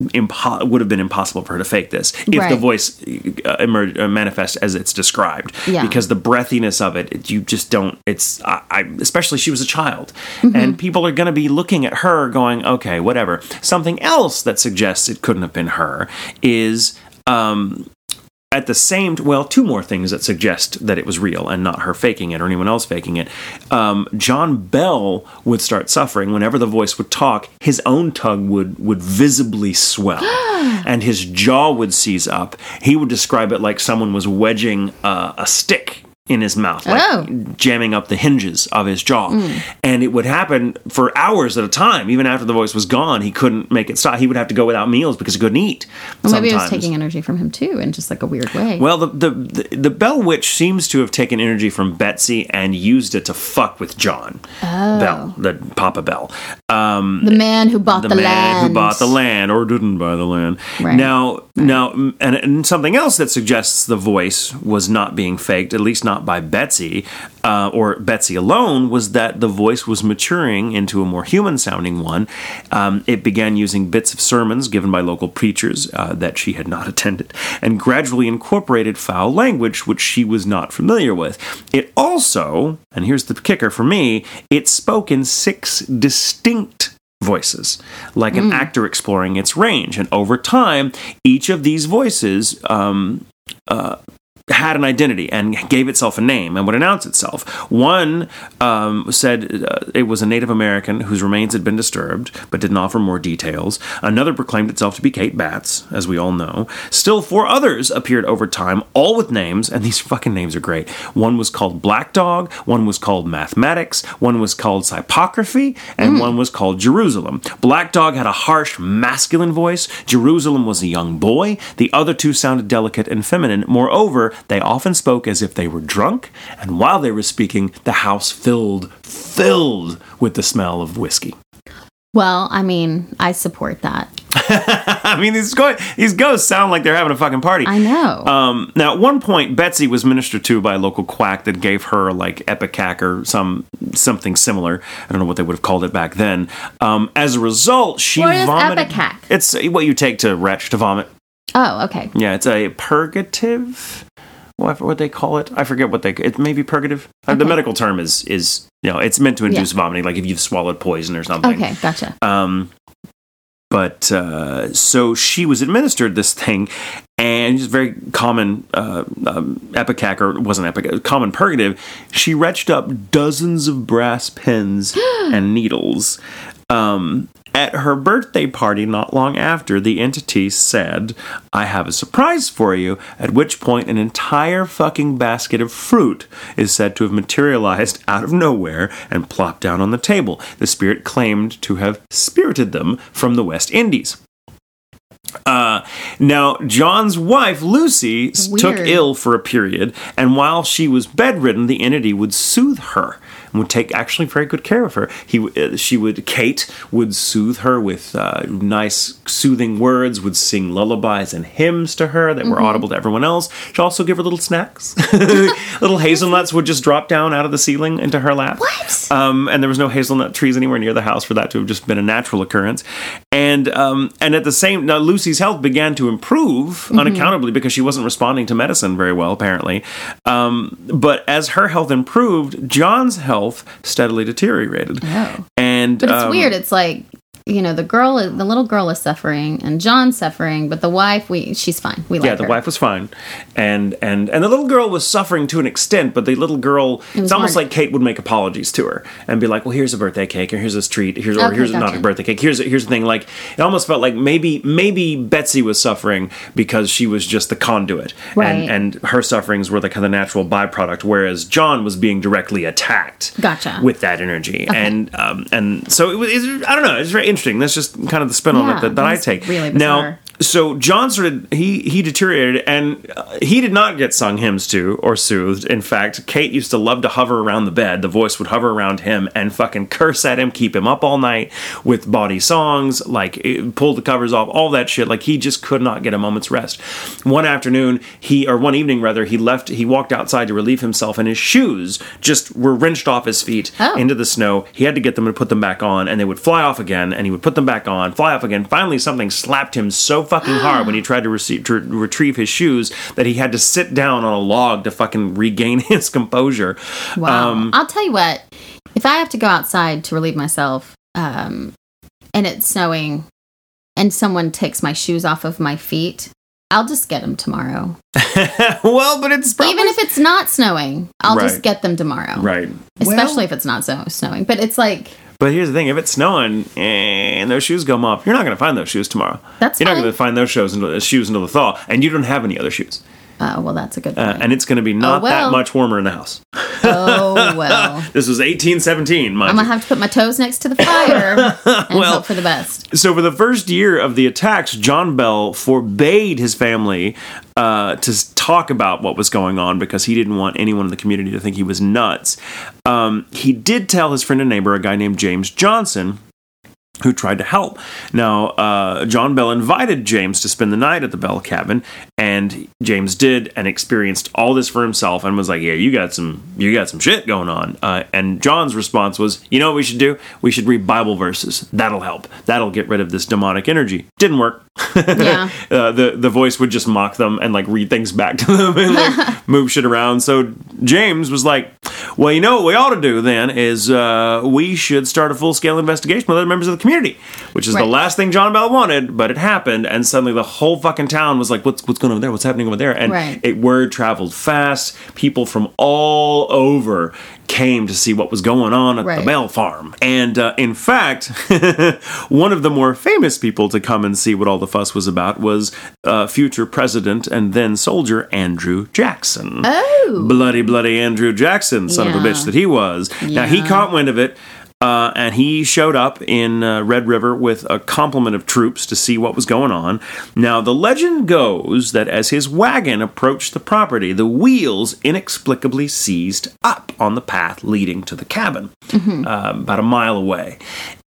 impo- would have been impossible for her to fake this if the voice uh, emerge, uh, manifests as it's described. Yeah. Because the breathiness of it, it- you just don't. It's I, I especially she was a child, Mm-hmm. and people are going to be looking at her going, okay, whatever. Something else that suggests it couldn't have been her is. Um, at the same well two more things that suggest that it was real and not her faking it or anyone else faking it. Um, john bell would start suffering whenever the voice would talk. His own tongue would would visibly swell. And his jaw would seize up. He would describe it like someone was wedging uh, a stick in his mouth, like Oh. jamming up the hinges of his jaw. And it would happen for hours at a time. Even after the voice was gone, he couldn't make it stop. He would have to go without meals because he couldn't eat. Well, maybe it was taking energy from him too, in just like a weird way. Well, the, the the the Bell Witch seems to have taken energy from Betsy and used it to fuck with John Bell, the Papa Bell, um, the man who bought the, the, man land. who bought the land or didn't buy the land. Right. Now, now, mm, and, and something else that suggests the voice was not being faked, at least not by Betsy uh, or Betsy alone, was that the voice was maturing into a more human-sounding one. Um, it began using bits of sermons given by local preachers uh, that she had not attended, and gradually incorporated foul language which she was not familiar with. It also, and here's the kicker for me, it spoke in six distinct voices, like an actor exploring its range. And over time, each of these voices um, uh, had an identity and gave itself a name and would announce itself. One um, said uh, it was a Native American whose remains had been disturbed, but didn't offer more details. Another proclaimed itself to be Kate Batts, as we all know. Still, four others appeared over time, all with names, and these fucking names are great. One was called Black Dog, one was called Mathematics, one was called Hypocrisy, and one was called Jerusalem. Black Dog had a harsh, masculine voice. Jerusalem was a young boy. The other two sounded delicate and feminine. Moreover, they often spoke as if they were drunk, and while they were speaking, the house filled, filled with the smell of whiskey. well, I mean, I support that. I mean, these, go- these ghosts sound like they're having a fucking party. I know. Um, now, at one point, Betsy was ministered to by a local quack that gave her like epicac or some something similar. I don't know what they would have called it back then. Um, as a result, she What is vomited. Epicac? It's what you take to retch to vomit. oh, okay. Yeah, it's a purgative. What what they call it? I forget what they. It may be purgative. Uh, the medical term is is you know it's meant to induce Yeah. vomiting, like if you've swallowed poison or something. Okay, gotcha. Um, but uh, so she was administered this thing, and it's very common uh, um, epicac or wasn't epic, common purgative. She retched up dozens of brass pins and needles. Um, At her birthday party, not long after, the entity said, I have a surprise for you, at which point an entire fucking basket of fruit is said to have materialized out of nowhere and plopped down on the table. The spirit claimed to have spirited them from the West Indies. Uh, now, John's wife, Lucy, s- took ill for a period, and while she was bedridden, the entity would soothe her and would take actually very good care of her. He, uh, she would, Kate would soothe her with uh, nice, soothing words, would sing lullabies and hymns to her that were audible to everyone else. She'd also give her little snacks. little hazelnuts would just drop down out of the ceiling into her lap. What? Um, and there was no hazelnut trees anywhere near the house for that to have just been a natural occurrence. And um, and at the same, now Lucy's health began to improve unaccountably because she wasn't responding to medicine very well, apparently. Um, but as her health improved, John's health steadily deteriorated. Oh. And But it's um, weird. It's like you know the girl, the little girl is suffering, and John's suffering, but the wife, we she's fine. We like Yeah, the her. wife was fine, and and and the little girl was suffering to an extent. But the little girl, was it's almost like Kate would make apologies to her and be like, "Well, here's a birthday cake, or here's this treat, here's or Okay, here's not a birthday cake. Here's here's the thing." Like it almost felt like maybe maybe Betsy was suffering because she was just the conduit, Right. and and her sufferings were the kind of natural byproduct, whereas John was being directly attacked. Gotcha. With that energy, and um and so it was. I don't know. It's very interesting. That's just kind of the spin on Yeah, it that, that I take. really now. So John started he he deteriorated and uh, he did not get sung hymns to or soothed. In fact, Kate used to love to hover around the bed. The voice would hover around him and fucking curse at him, keep him up all night with body songs, like eh, pull the covers off, all that shit. Like he just could not get a moment's rest. One afternoon, he or one evening rather, he left. He walked outside to relieve himself, and his shoes just were wrenched off his feet Oh. into the snow. He had to get them and put them back on, and they would fly off again, and he would put them back on, fly off again. Finally, something slapped him so fucking hard when he tried to, receive, to retrieve his shoes that he had to sit down on a log to fucking regain his composure. Wow. Um, I'll tell you what. If I have to go outside to relieve myself, um, and it's snowing, and someone takes my shoes off of my feet, I'll just get them tomorrow. well, but it's probably Even if it's not snowing, I'll Right. just get them tomorrow. right. Especially Well, if it's not so snowing. But it's like but here's the thing: if it's snowing and those shoes come off, you're not going to find those shoes tomorrow. That's you're not going to find those shoes until, shoes until the thaw, and you don't have any other shoes, Oh well, that's a good uh, and it's going to be not that well. much warmer in the house. oh well, This was 1817, I'm gonna have to put my toes next to the fire and Well- hope for the best. So, for the first year of the attacks, John Bell forbade his family uh, to talk about what was going on because he didn't want anyone in the community to think he was nuts. Um, he did tell his friend and neighbor, a guy named James Johnson, who tried to help. Now, uh, John Bell invited James to spend the night at the Bell cabin, and James did, and experienced all this for himself, and was like, "Yeah, you got some, you got some shit going on." Uh, and John's response was, "You know what we should do? We should read Bible verses. That'll help. That'll get rid of this demonic energy." Didn't work. Yeah. uh, the the voice would just mock them and like read things back to them and like move shit around. So James was like, "Well, you know what we ought to do then is uh, we should start a full scale investigation with other members of the community," which is the last thing John Bell wanted, but it happened, and suddenly the whole fucking town was like, "What's what's going on over there? What's happening over there?" And Right. it word traveled fast. People from all over came to see what was going on at the Bell farm. And uh, in fact, one of the more famous people to come and see what all the fuss was about was uh, future president and then soldier Andrew Jackson. Oh. Bloody, bloody Andrew Jackson, son of a bitch that he was. Now, he caught wind of it. Uh, and he showed up in uh, Red River with a complement of troops to see what was going on. Now, the legend goes that as his wagon approached the property, the wheels inexplicably seized up on the path leading to the cabin, uh, about a mile away.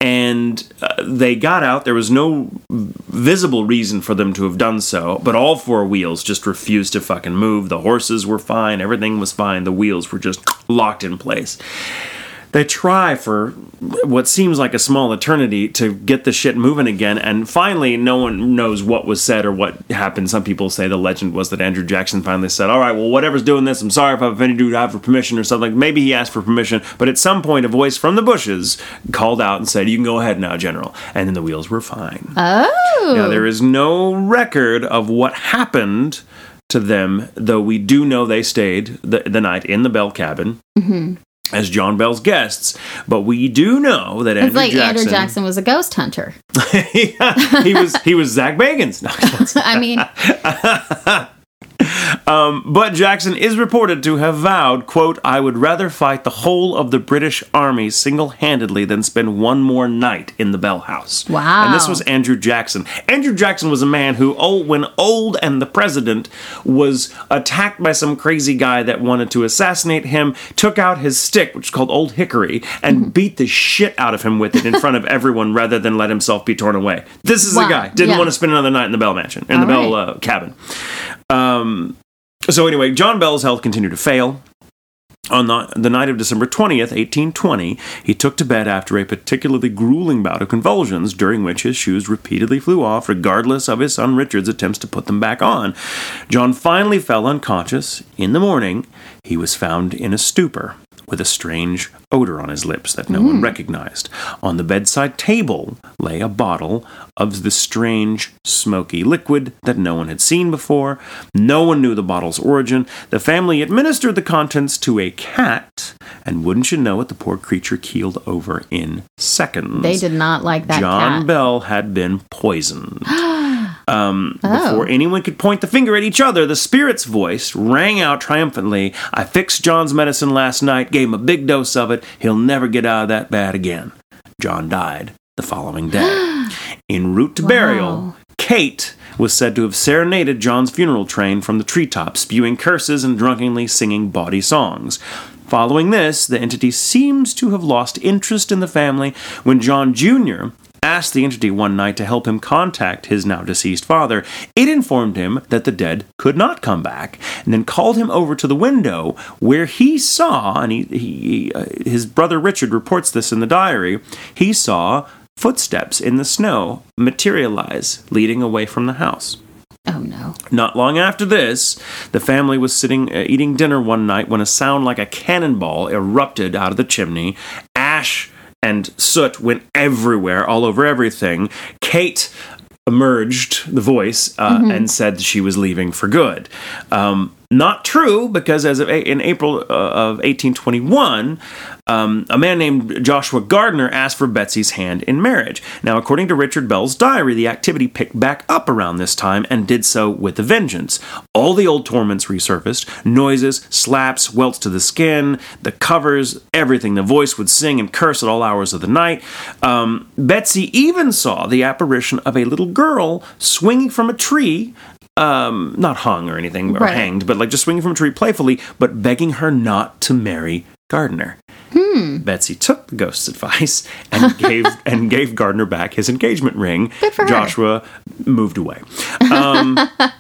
And uh, they got out. There was no visible reason for them to have done so, but all four wheels just refused to fucking move. The horses were fine, everything was fine. The wheels were just locked in place they try for what seems like a small eternity to get the shit moving again and finally no one knows what was said or what happened. Some people say the legend was that andrew jackson finally said all right well whatever's doing this i'm sorry if i've offended you to have for permission or something. Maybe he asked for permission but at some point a voice from the bushes called out and said you can go ahead now general. And then the wheels were fine. Oh. now, there is no record of what happened to them, though we do know they stayed the, the night in the Bell cabin. Mm-hmm. As John Bell's guests, but we do know that It's Andrew like Jackson, Andrew Jackson was a ghost hunter. Yeah, he was he was Zach Bagans. No, I mean, But Jackson is reported to have vowed, quote, I would rather fight the whole of the British army single-handedly than spend one more night in the Bell House. Wow. And this was Andrew Jackson. Andrew Jackson was a man who, oh, when old and the president was attacked by some crazy guy that wanted to assassinate him, took out his stick, which is called Old Hickory, and Mm-hmm. beat the shit out of him with it in front of everyone rather than let himself be torn away. This is Wow. a guy. Didn't Yeah. want to spend another night in the Bell Mansion, in the All Bell uh, cabin. Um, so anyway, John Bell's health continued to fail. On the, the night of December 20th, 1820, he took to bed after a particularly grueling bout of convulsions, during which his shoes repeatedly flew off, regardless of his son Richard's attempts to put them back on. John finally fell unconscious. In the morning, he was found in a stupor with a strange odor on his lips that no one hmm. recognized. On the bedside table lay a bottle of the strange, smoky liquid that no one had seen before. No one knew the bottle's origin. The family administered the contents to a cat, and wouldn't you know it, the poor creature keeled over in seconds. they did not like that John cat. Bell had been poisoned. Um, Oh. Before anyone could point the finger at each other, the spirit's voice rang out triumphantly. I fixed John's medicine last night, gave him a big dose of it. He'll never get out of that bad again. John died the following day. en route to burial, Kate was said to have serenaded John's funeral train from the treetops, spewing curses and drunkenly singing bawdy songs. Following this, the entity seems to have lost interest in the family when John Jr. asked the entity one night to help him contact his now deceased father. It informed him that the dead could not come back, and then called him over to the window where he saw, and he, he uh, his brother Richard reports this in the diary, he saw footsteps in the snow materialize leading away from the house. oh no. Not long after this, the family was sitting uh, eating dinner one night when a sound like a cannonball erupted out of the chimney. Ash and soot went everywhere, all over everything. Kate emerged, the voice, uh, and said she was leaving for good. Um, not true, because as of in April uh, of 1821, um, a man named Joshua Gardner asked for Betsy's hand in marriage. Now, according to Richard Bell's diary, the activity picked back up around this time and did so with a vengeance. All the old torments resurfaced noises, slaps, welts to the skin, the covers, everything. The voice would sing and curse at all hours of the night. Um, Betsy even saw the apparition of a little girl swinging from a tree um, not hung or anything or Right. hanged, but like just swinging from a tree playfully, but begging her not to marry Gardner. Hmm. Betsy took the ghost's advice and gave and gave Gardner back his engagement ring. For her. Joshua moved away. Um,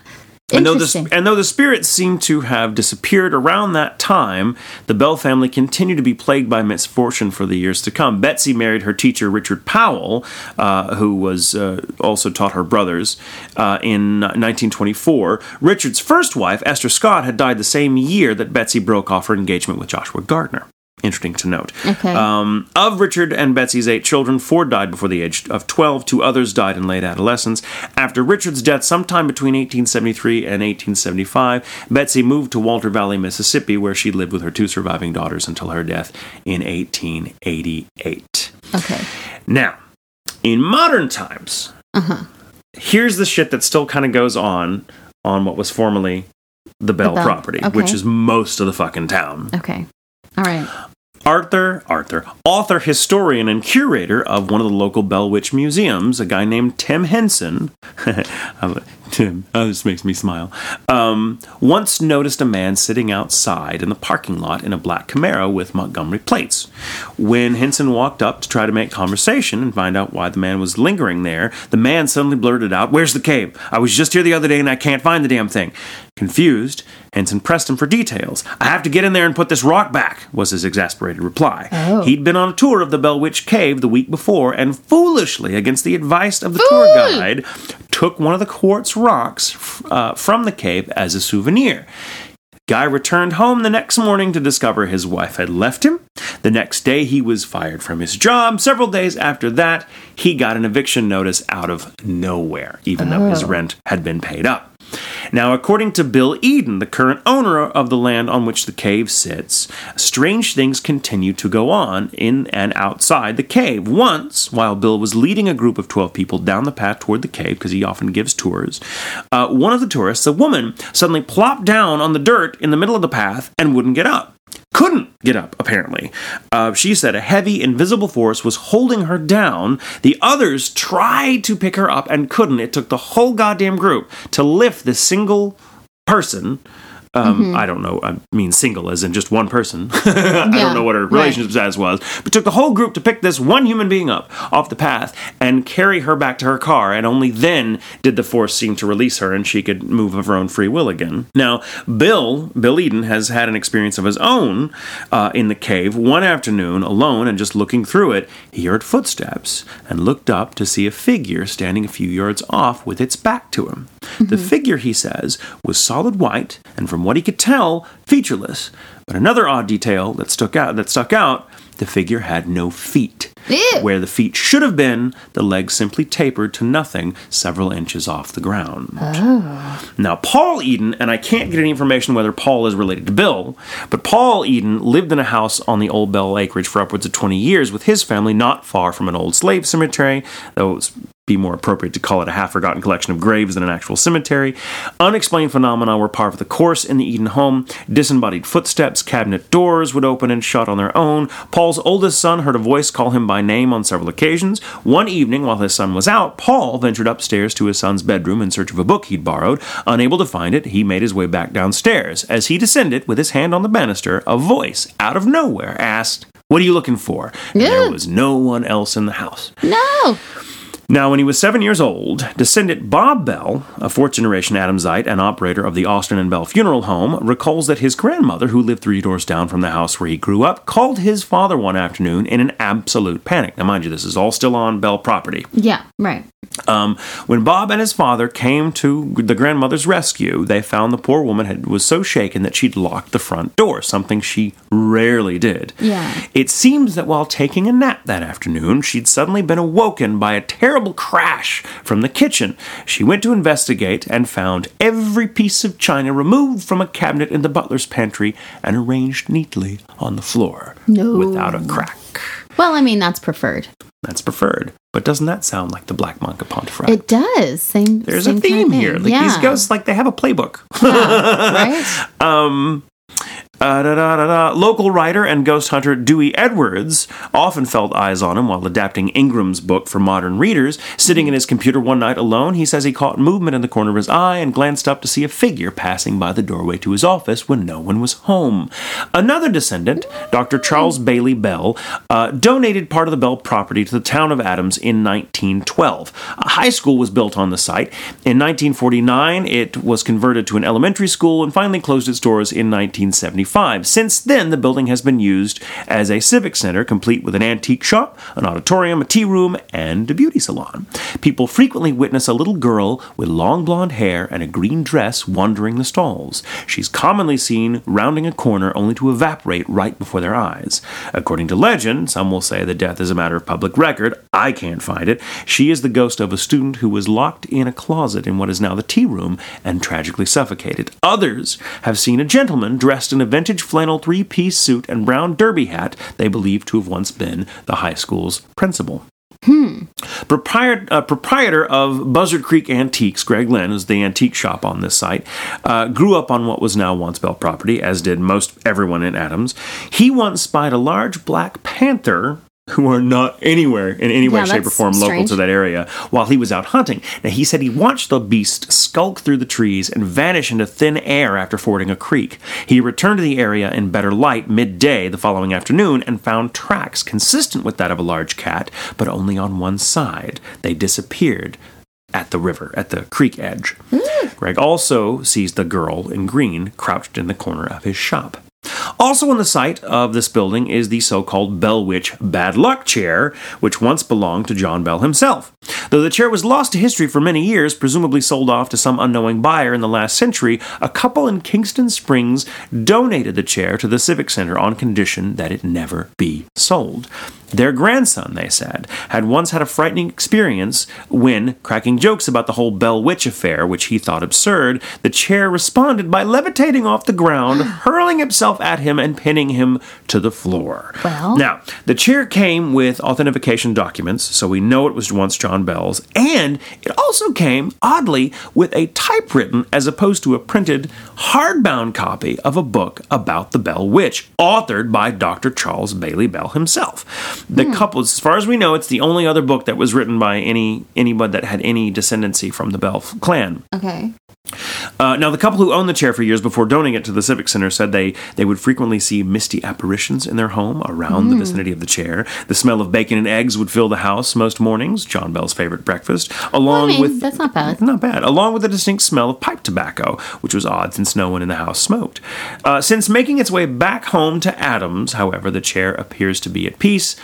and though, the, and though the spirits seem to have disappeared around that time, the Bell family continued to be plagued by misfortune for the years to come. Betsy married her teacher, Richard Powell, uh, who was uh, also taught her brothers, uh, in 1924. Richard's first wife, Esther Scott, had died the same year that Betsy broke off her engagement with Joshua Gardner. Interesting to note. Okay. Um, of Richard and Betsy's eight children, four died before the age of 12. Two others died in late adolescence. After Richard's death, sometime between 1873 and 1875, Betsy moved to Water Valley, Mississippi, where she lived with her two surviving daughters until her death in 1888. Okay. Now, in modern times, Uh-huh. here's the shit that still kind of goes on on what was formerly the Bell, Bell, property, okay. which is most of the fucking town. Okay. All right. Arthur, Arthur, author, historian, and curator of one of the local Bell Witch museums, a guy named Tim Henson. Uh, Tim, oh, this makes me smile. Um, once noticed a man sitting outside in the parking lot in a black Camaro with Montgomery plates. When Henson walked up to try to make conversation and find out why the man was lingering there, the man suddenly blurted out, Where's the cave? I was just here the other day and I can't find the damn thing. Confused, Henson pressed him for details. I have to get in there and put this rock back, was his exasperated reply. Oh. He'd been on a tour of the Bell Witch Cave the week before and foolishly, against the advice of the tour Fool! guide, took one of the quartz rocks uh, from the cave as a souvenir. Guy returned home the next morning to discover his wife had left him. The next day, he was fired from his job. Several days after that, he got an eviction notice out of nowhere, even though his Oh. rent had been paid up. Now, according to Bill Eden, the current owner of the land on which the cave sits, strange things continue to go on in and outside the cave. Once, while Bill was leading a group of 12 people down the path toward the cave, because he often gives tours, uh, one of the tourists, a woman, suddenly plopped down on the dirt in the middle of the path and wouldn't get up couldn't get up, apparently. Uh, she said a heavy, invisible force was holding her down. The others tried to pick her up and couldn't. It took the whole goddamn group to lift this single person um, mm-hmm. I don't know. I mean, single as in just one person. I yeah, don't know what her relationship right. status was, but took the whole group to pick this one human being up off the path and carry her back to her car. And only then did the force seem to release her and she could move of her own free will again. Now, Bill, Bill Eden, has had an experience of his own uh, in the cave. One afternoon, alone and just looking through it, he heard footsteps and looked up to see a figure standing a few yards off with its back to him. Mm-hmm. The figure, he says, was solid white and from what he could tell, featureless. But another odd detail that stuck out that stuck out, the figure had no feet. Ew. Where the feet should have been, the legs simply tapered to nothing several inches off the ground. Oh. Now, Paul Eden, and I can't get any information whether Paul is related to Bill, but Paul Eden lived in a house on the Old Bell acreage for upwards of 20 years with his family not far from an old slave cemetery, though it was be more appropriate to call it a half forgotten collection of graves than an actual cemetery. Unexplained phenomena were par for the course in the Eden home. Disembodied footsteps, cabinet doors would open and shut on their own. Paul's oldest son heard a voice call him by name on several occasions. One evening, while his son was out, Paul ventured upstairs to his son's bedroom in search of a book he'd borrowed. Unable to find it, he made his way back downstairs. As he descended, with his hand on the banister, a voice out of nowhere asked, What are you looking for? Yeah. There was no one else in the house. No. Now, when he was seven years old, descendant Bob Bell, a fourth generation Adamsite and operator of the Austin and Bell Funeral Home, recalls that his grandmother, who lived three doors down from the house where he grew up, called his father one afternoon in an absolute panic. Now, mind you, this is all still on Bell property. Yeah, right. Um, when Bob and his father came to the grandmother's rescue, they found the poor woman had, was so shaken that she'd locked the front door, something she rarely did. Yeah. It seems that while taking a nap that afternoon, she'd suddenly been awoken by a terrible crash from the kitchen. She went to investigate and found every piece of china removed from a cabinet in the butler's pantry and arranged neatly on the floor no. without a crack. Well, I mean, that's preferred. That's preferred. But doesn't that sound like the Black Monk of Pontefract? It does. Same. There's same a theme here. Like yeah. these ghosts, like they have a playbook. Yeah, right. um, uh, da, da, da, Local writer and ghost hunter Dewey Edwards often felt eyes on him while adapting Ingram's book for modern readers. Sitting in his computer one night alone, he says he caught movement in the corner of his eye and glanced up to see a figure passing by the doorway to his office when no one was home. Another descendant, Dr. Charles Bailey Bell, uh, donated part of the Bell property to the town of Adams in 1912. A high school was built on the site. In 1949, it was converted to an elementary school and finally closed its doors in 1975. Since then, the building has been used as a civic center, complete with an antique shop, an auditorium, a tea room, and a beauty salon. People frequently witness a little girl with long blonde hair and a green dress wandering the stalls. She's commonly seen rounding a corner only to evaporate right before their eyes. According to legend, some will say the death is a matter of public record. I can't find it. She is the ghost of a student who was locked in a closet in what is now the tea room and tragically suffocated. Others have seen a gentleman dressed in a vintage flannel three piece suit and brown derby hat they believe to have once been the high school's principal. Hmm. Proprietor, uh, proprietor of Buzzard Creek Antiques, Greg Lynn, is the antique shop on this site, uh, grew up on what was now once Bell property, as did most everyone in Adams. He once spied a large black panther who are not anywhere in any way, Yeah, shape, or form local to that area while he was out hunting. Now, he said he watched the beast skulk through the trees and vanish into thin air after fording a creek. He returned to the area in better light midday the following afternoon and found tracks consistent with that of a large cat, but only on one side. They disappeared at the river, at the creek edge. Hmm. Greg also sees the girl in green crouched in the corner of his shop. Also on the site of this building is the so-called Bell Witch Bad Luck Chair, which once belonged to John Bell himself. Though the chair was lost to history for many years, presumably sold off to some unknowing buyer in the last century, a couple in Kingston Springs donated the chair to the Civic Center on condition that it never be sold. Their grandson, they said, had once had a frightening experience when, cracking jokes about the whole Bell Witch affair, which he thought absurd, the chair responded by levitating off the ground, hurling itself at him, and pinning him to the floor. Well. Now, the chair came with authentication documents, so we know it was once John Bell's, and it also came, oddly, with a typewritten as opposed to a printed hardbound copy of a book about the Bell Witch, authored by Dr. Charles Bailey Bell himself. The hmm. couple, as far as we know, it's the only other book that was written by any anybody that had any descendancy from the Bell clan. Okay. Uh, now, the couple who owned the chair for years before donating it to the Civic Center said they, they would frequently see misty apparitions in their home around the vicinity of the chair. The smell of bacon and eggs would fill the house most mornings, John Bell's favorite breakfast, along I mean, with that's not bad. not bad. Along with a distinct smell of pipe tobacco, which was odd since no one in the house smoked. Uh, since making its way back home to Adams, however, the chair appears to be at peace,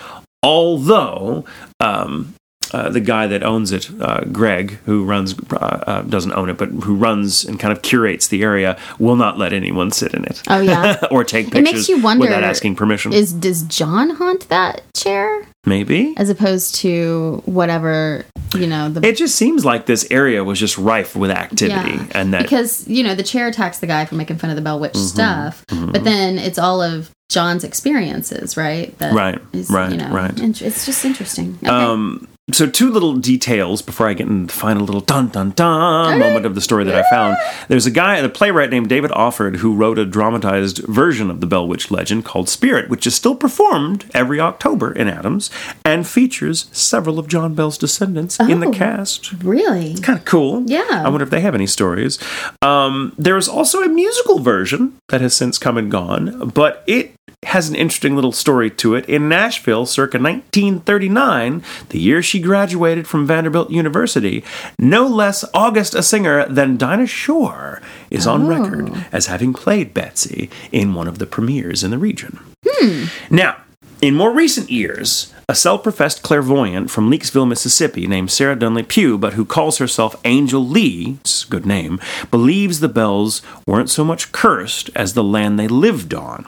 although. Um, uh, the guy that owns it, uh, Greg, who runs, uh, uh, doesn't own it, but who runs and kind of curates the area, will not let anyone sit in it. Oh, yeah. or take pictures. It makes you wonder without asking permission. Is does John haunt that chair Maybe. as opposed to whatever you know the It just seems like this area was just rife with activity, and that because you know the chair attacks the guy for making fun of the Bell Witch Mm-hmm. stuff, but then it's all of John's experiences, right? That Right, is, right, you know, right. int- It's just interesting. Okay. Um, so two little details before I get into the final little dun dun dun moment of the story that I found. There's a guy, a playwright named David Offord, who wrote a dramatized version of the Bell Witch legend called Spirit, which is still performed every October in Adams and features several of John Bell's descendants in the Oh. cast. really? It's kind of cool. Yeah. I wonder if they have any stories. Um, there is also a musical version that has since come and gone, but it has an interesting little story to it. In Nashville, circa 1939, the year she graduated from Vanderbilt University, no less August a singer than Dinah Shore is on oh. record as having played Betsy in one of the premieres in the region. Hmm. Now, in more recent years, a self professed clairvoyant from Leakesville, Mississippi, named Sarah Dunley Pugh, but who calls herself Angel Lee, it's a good name, believes the Bells weren't so much cursed as the land they lived on.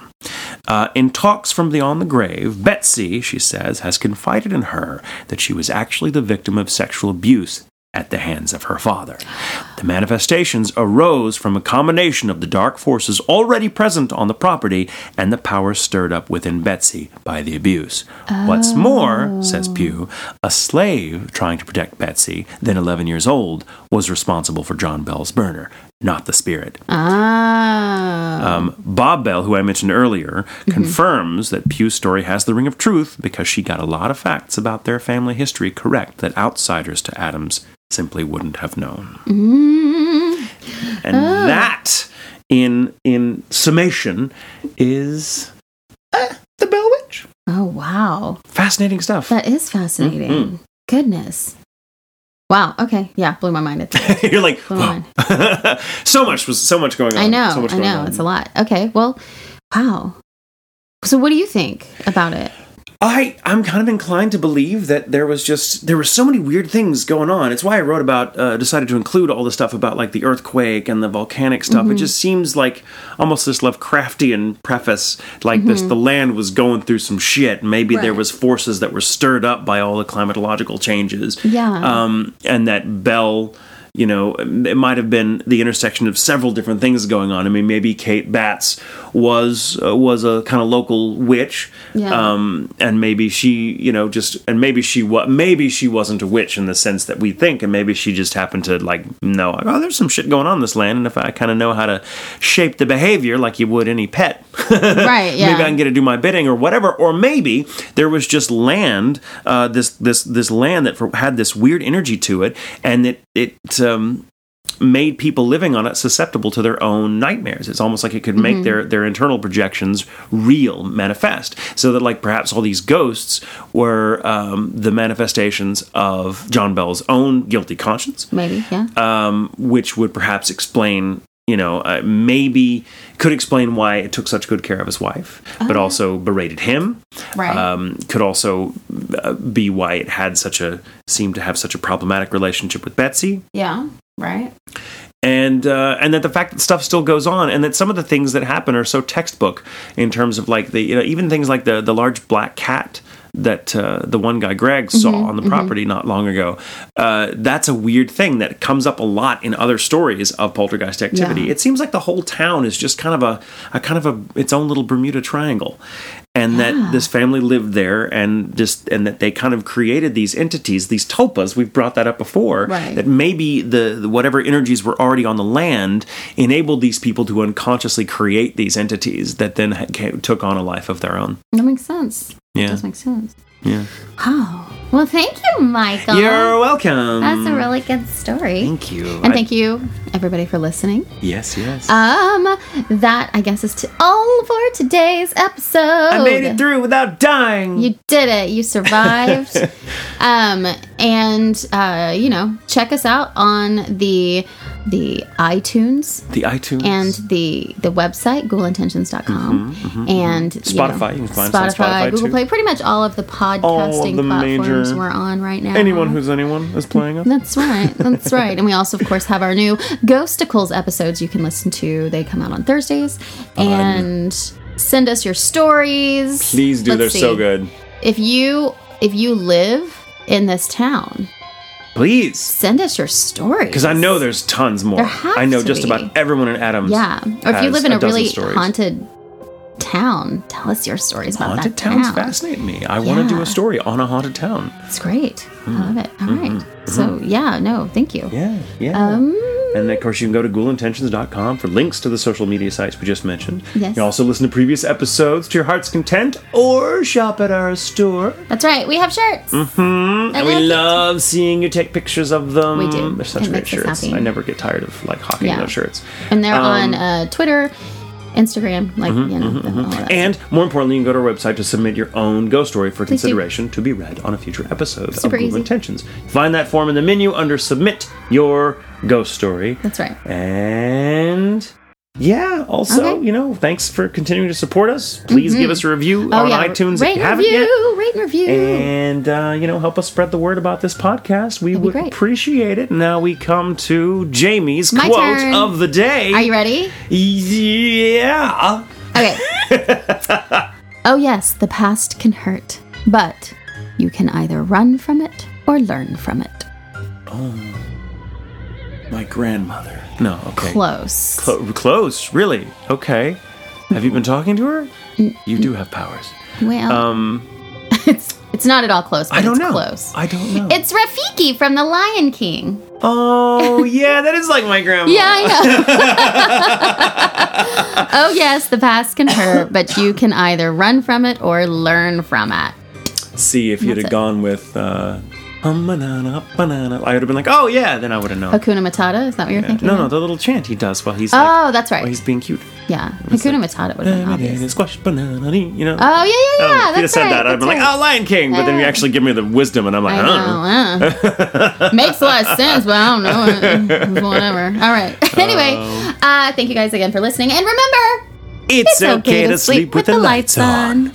Uh, in talks from beyond the grave, Betsy, she says, has confided in her that she was actually the victim of sexual abuse at the hands of her father. The manifestations arose from a combination of the dark forces already present on the property and the power stirred up within Betsy by the abuse. What's more, says Pugh, a slave trying to protect Betsy, then 11 years old, was responsible for John Bell's burner, not the spirit. Ah. Um, Bob Bell, who I mentioned earlier, confirms that Pugh's story has the ring of truth because she got a lot of facts about their family history correct that outsiders to Adams simply wouldn't have known. And that, in in summation, is eh, the Bell Witch. oh wow, Fascinating stuff. that is fascinating. Mm-hmm. Goodness. Wow. Okay. Yeah, blew my mind. You're like, so much was so much going on. I know. So I know. on. It's a lot. Okay. Well, wow. So, what do you think about it? I I'm kind of inclined to believe that there was just there were so many weird things going on. It's why I wrote about uh, decided to include all the stuff about like the earthquake and the volcanic stuff. It just seems like almost this Lovecraftian preface, like this the land was going through some shit. Maybe there was forces that were stirred up by all the climatological changes. Yeah. Um, and that Bell. You know, it might have been the intersection of several different things going on. I mean, maybe Kate Batts was uh, was a kind of local witch, Yeah. um, and maybe she, you know, just and maybe she was maybe she wasn't a witch in the sense that we think, and maybe she just happened to like know, oh, there's some shit going on in this land, and if I kind of know how to shape the behavior like you would any pet, Right. Yeah. maybe I can get to do my bidding or whatever. Or maybe there was just land, uh, this this this land that for, had this weird energy to it, and it it um, made people living on it susceptible to their own nightmares. It's almost like it could make their their internal projections real, manifest. So that like perhaps all these ghosts were um, the manifestations of John Bell's own guilty conscience Maybe. Yeah. um, which would perhaps explain, you know, uh, maybe could explain why it took such good care of his wife, but also berated him. Right. Um, could also uh, be why it had such a seemed to have such a problematic relationship with Betsy, yeah. Right. and uh, and that the fact that stuff still goes on, and that some of the things that happen are so textbook in terms of like the you know even things like the the large black cat that uh, the one guy Greg saw on the property not long ago. Uh, that's a weird thing that comes up a lot in other stories of poltergeist activity. Yeah. It seems like the whole town is just kind of a, a kind of a its own little Bermuda Triangle, and that this family lived there, and just and that they kind of created these entities, these tulpas. We've brought that up before. Right. That maybe the, the whatever energies were already on the land enabled these people to unconsciously create these entities that then ha- took on a life of their own. That makes sense. Yeah. That does make sense. Yeah. Oh. Well, thank you, Michael. You're welcome. That's a really good story. Thank you. And thank you, everybody, for listening. Yes, yes. Um, that I guess is to all for today's episode. I made it through without dying. You did it. You survived. um, and uh, you know, check us out on the the iTunes the iTunes and the the website ghoulintentions.com and you Mm-hmm, Spotify. know, You can find us on Spotify, Google too. Play, pretty much all of the podcasting the platforms major- we're on right now. anyone who's anyone is playing us. That's right. That's right. And we also, of course, have our new Ghosticles episodes you can listen to. They come out on Thursdays. And send us your stories. Please do. Let's They're so good. If you if you live in this town, Please. send us your stories. Because I know there's tons more. There I know just be. about everyone in Adams. Yeah. Or if you live in a, dozen really stories. haunted town, tell us your stories about Haunted that towns town. fascinate me. I want to do a story on a haunted town. It's great. I love it. All right. Mm-hmm. So yeah, no, thank you. Yeah, yeah. Um And of course, you can go to ghoulintentions.com for links to the social media sites we just mentioned. Yes. You can also listen to previous episodes to your heart's content or shop at our store. that's right. We have shirts. Mm-hmm. And we love it. seeing you take pictures of them. We do. They're such It great shirts. I never get tired of like hawking Yeah. those shirts. And they're Um, on uh, Twitter, Instagram, like you know, all. Mm-hmm, And more importantly, you can go to our website to submit your own ghost story for Please do. consideration to be read on a future episode Super of Ghoul easy. Intentions. Find that form in the menu under Submit Your Ghost Story. That's right. And yeah, also, Okay. you know, thanks for continuing to support us. Please give us a review Oh on yeah, iTunes rate if you haven't review, yet. rate and review. And uh, you know, help us spread the word about this podcast. We That'd would appreciate it. Now we come to Jamie's My quote turn. of the day. Are you ready? Yeah. Okay. oh yes, the past can hurt, but you can either run from it or learn from it. Oh. My grandmother. No, okay. Close. Clo- close, really? Okay. Have you been talking to her? You do have powers. well, Um, it's it's not at all close, but I don't it's know. close. I don't know. It's Rafiki from The Lion King. oh, yeah, that is like my grandma. Yeah, I know. oh yes, the past can hurt, but you can either run from it or learn from it. See, if you'd That's have it. gone with uh, a banana, banana, I would have been like, oh, yeah, then I would have known. Hakuna Matata, is that what you're thinking? No, no, the little chant he does while he's like, Oh, that's right. while he's being cute. yeah, Hakuna Matata would have been obvious. Squash banana, you know. Oh yeah, yeah, Oh, yeah. if you'd have that's said right. that, I'd that's been like, oh, Lion King. But then you actually give me the wisdom, and I'm like, I oh. know. uh. Makes a lot of sense, but I don't know. Whatever. All right. anyway, uh, thank you guys again for listening. And remember, It's, okay, to sleep with, the lights on.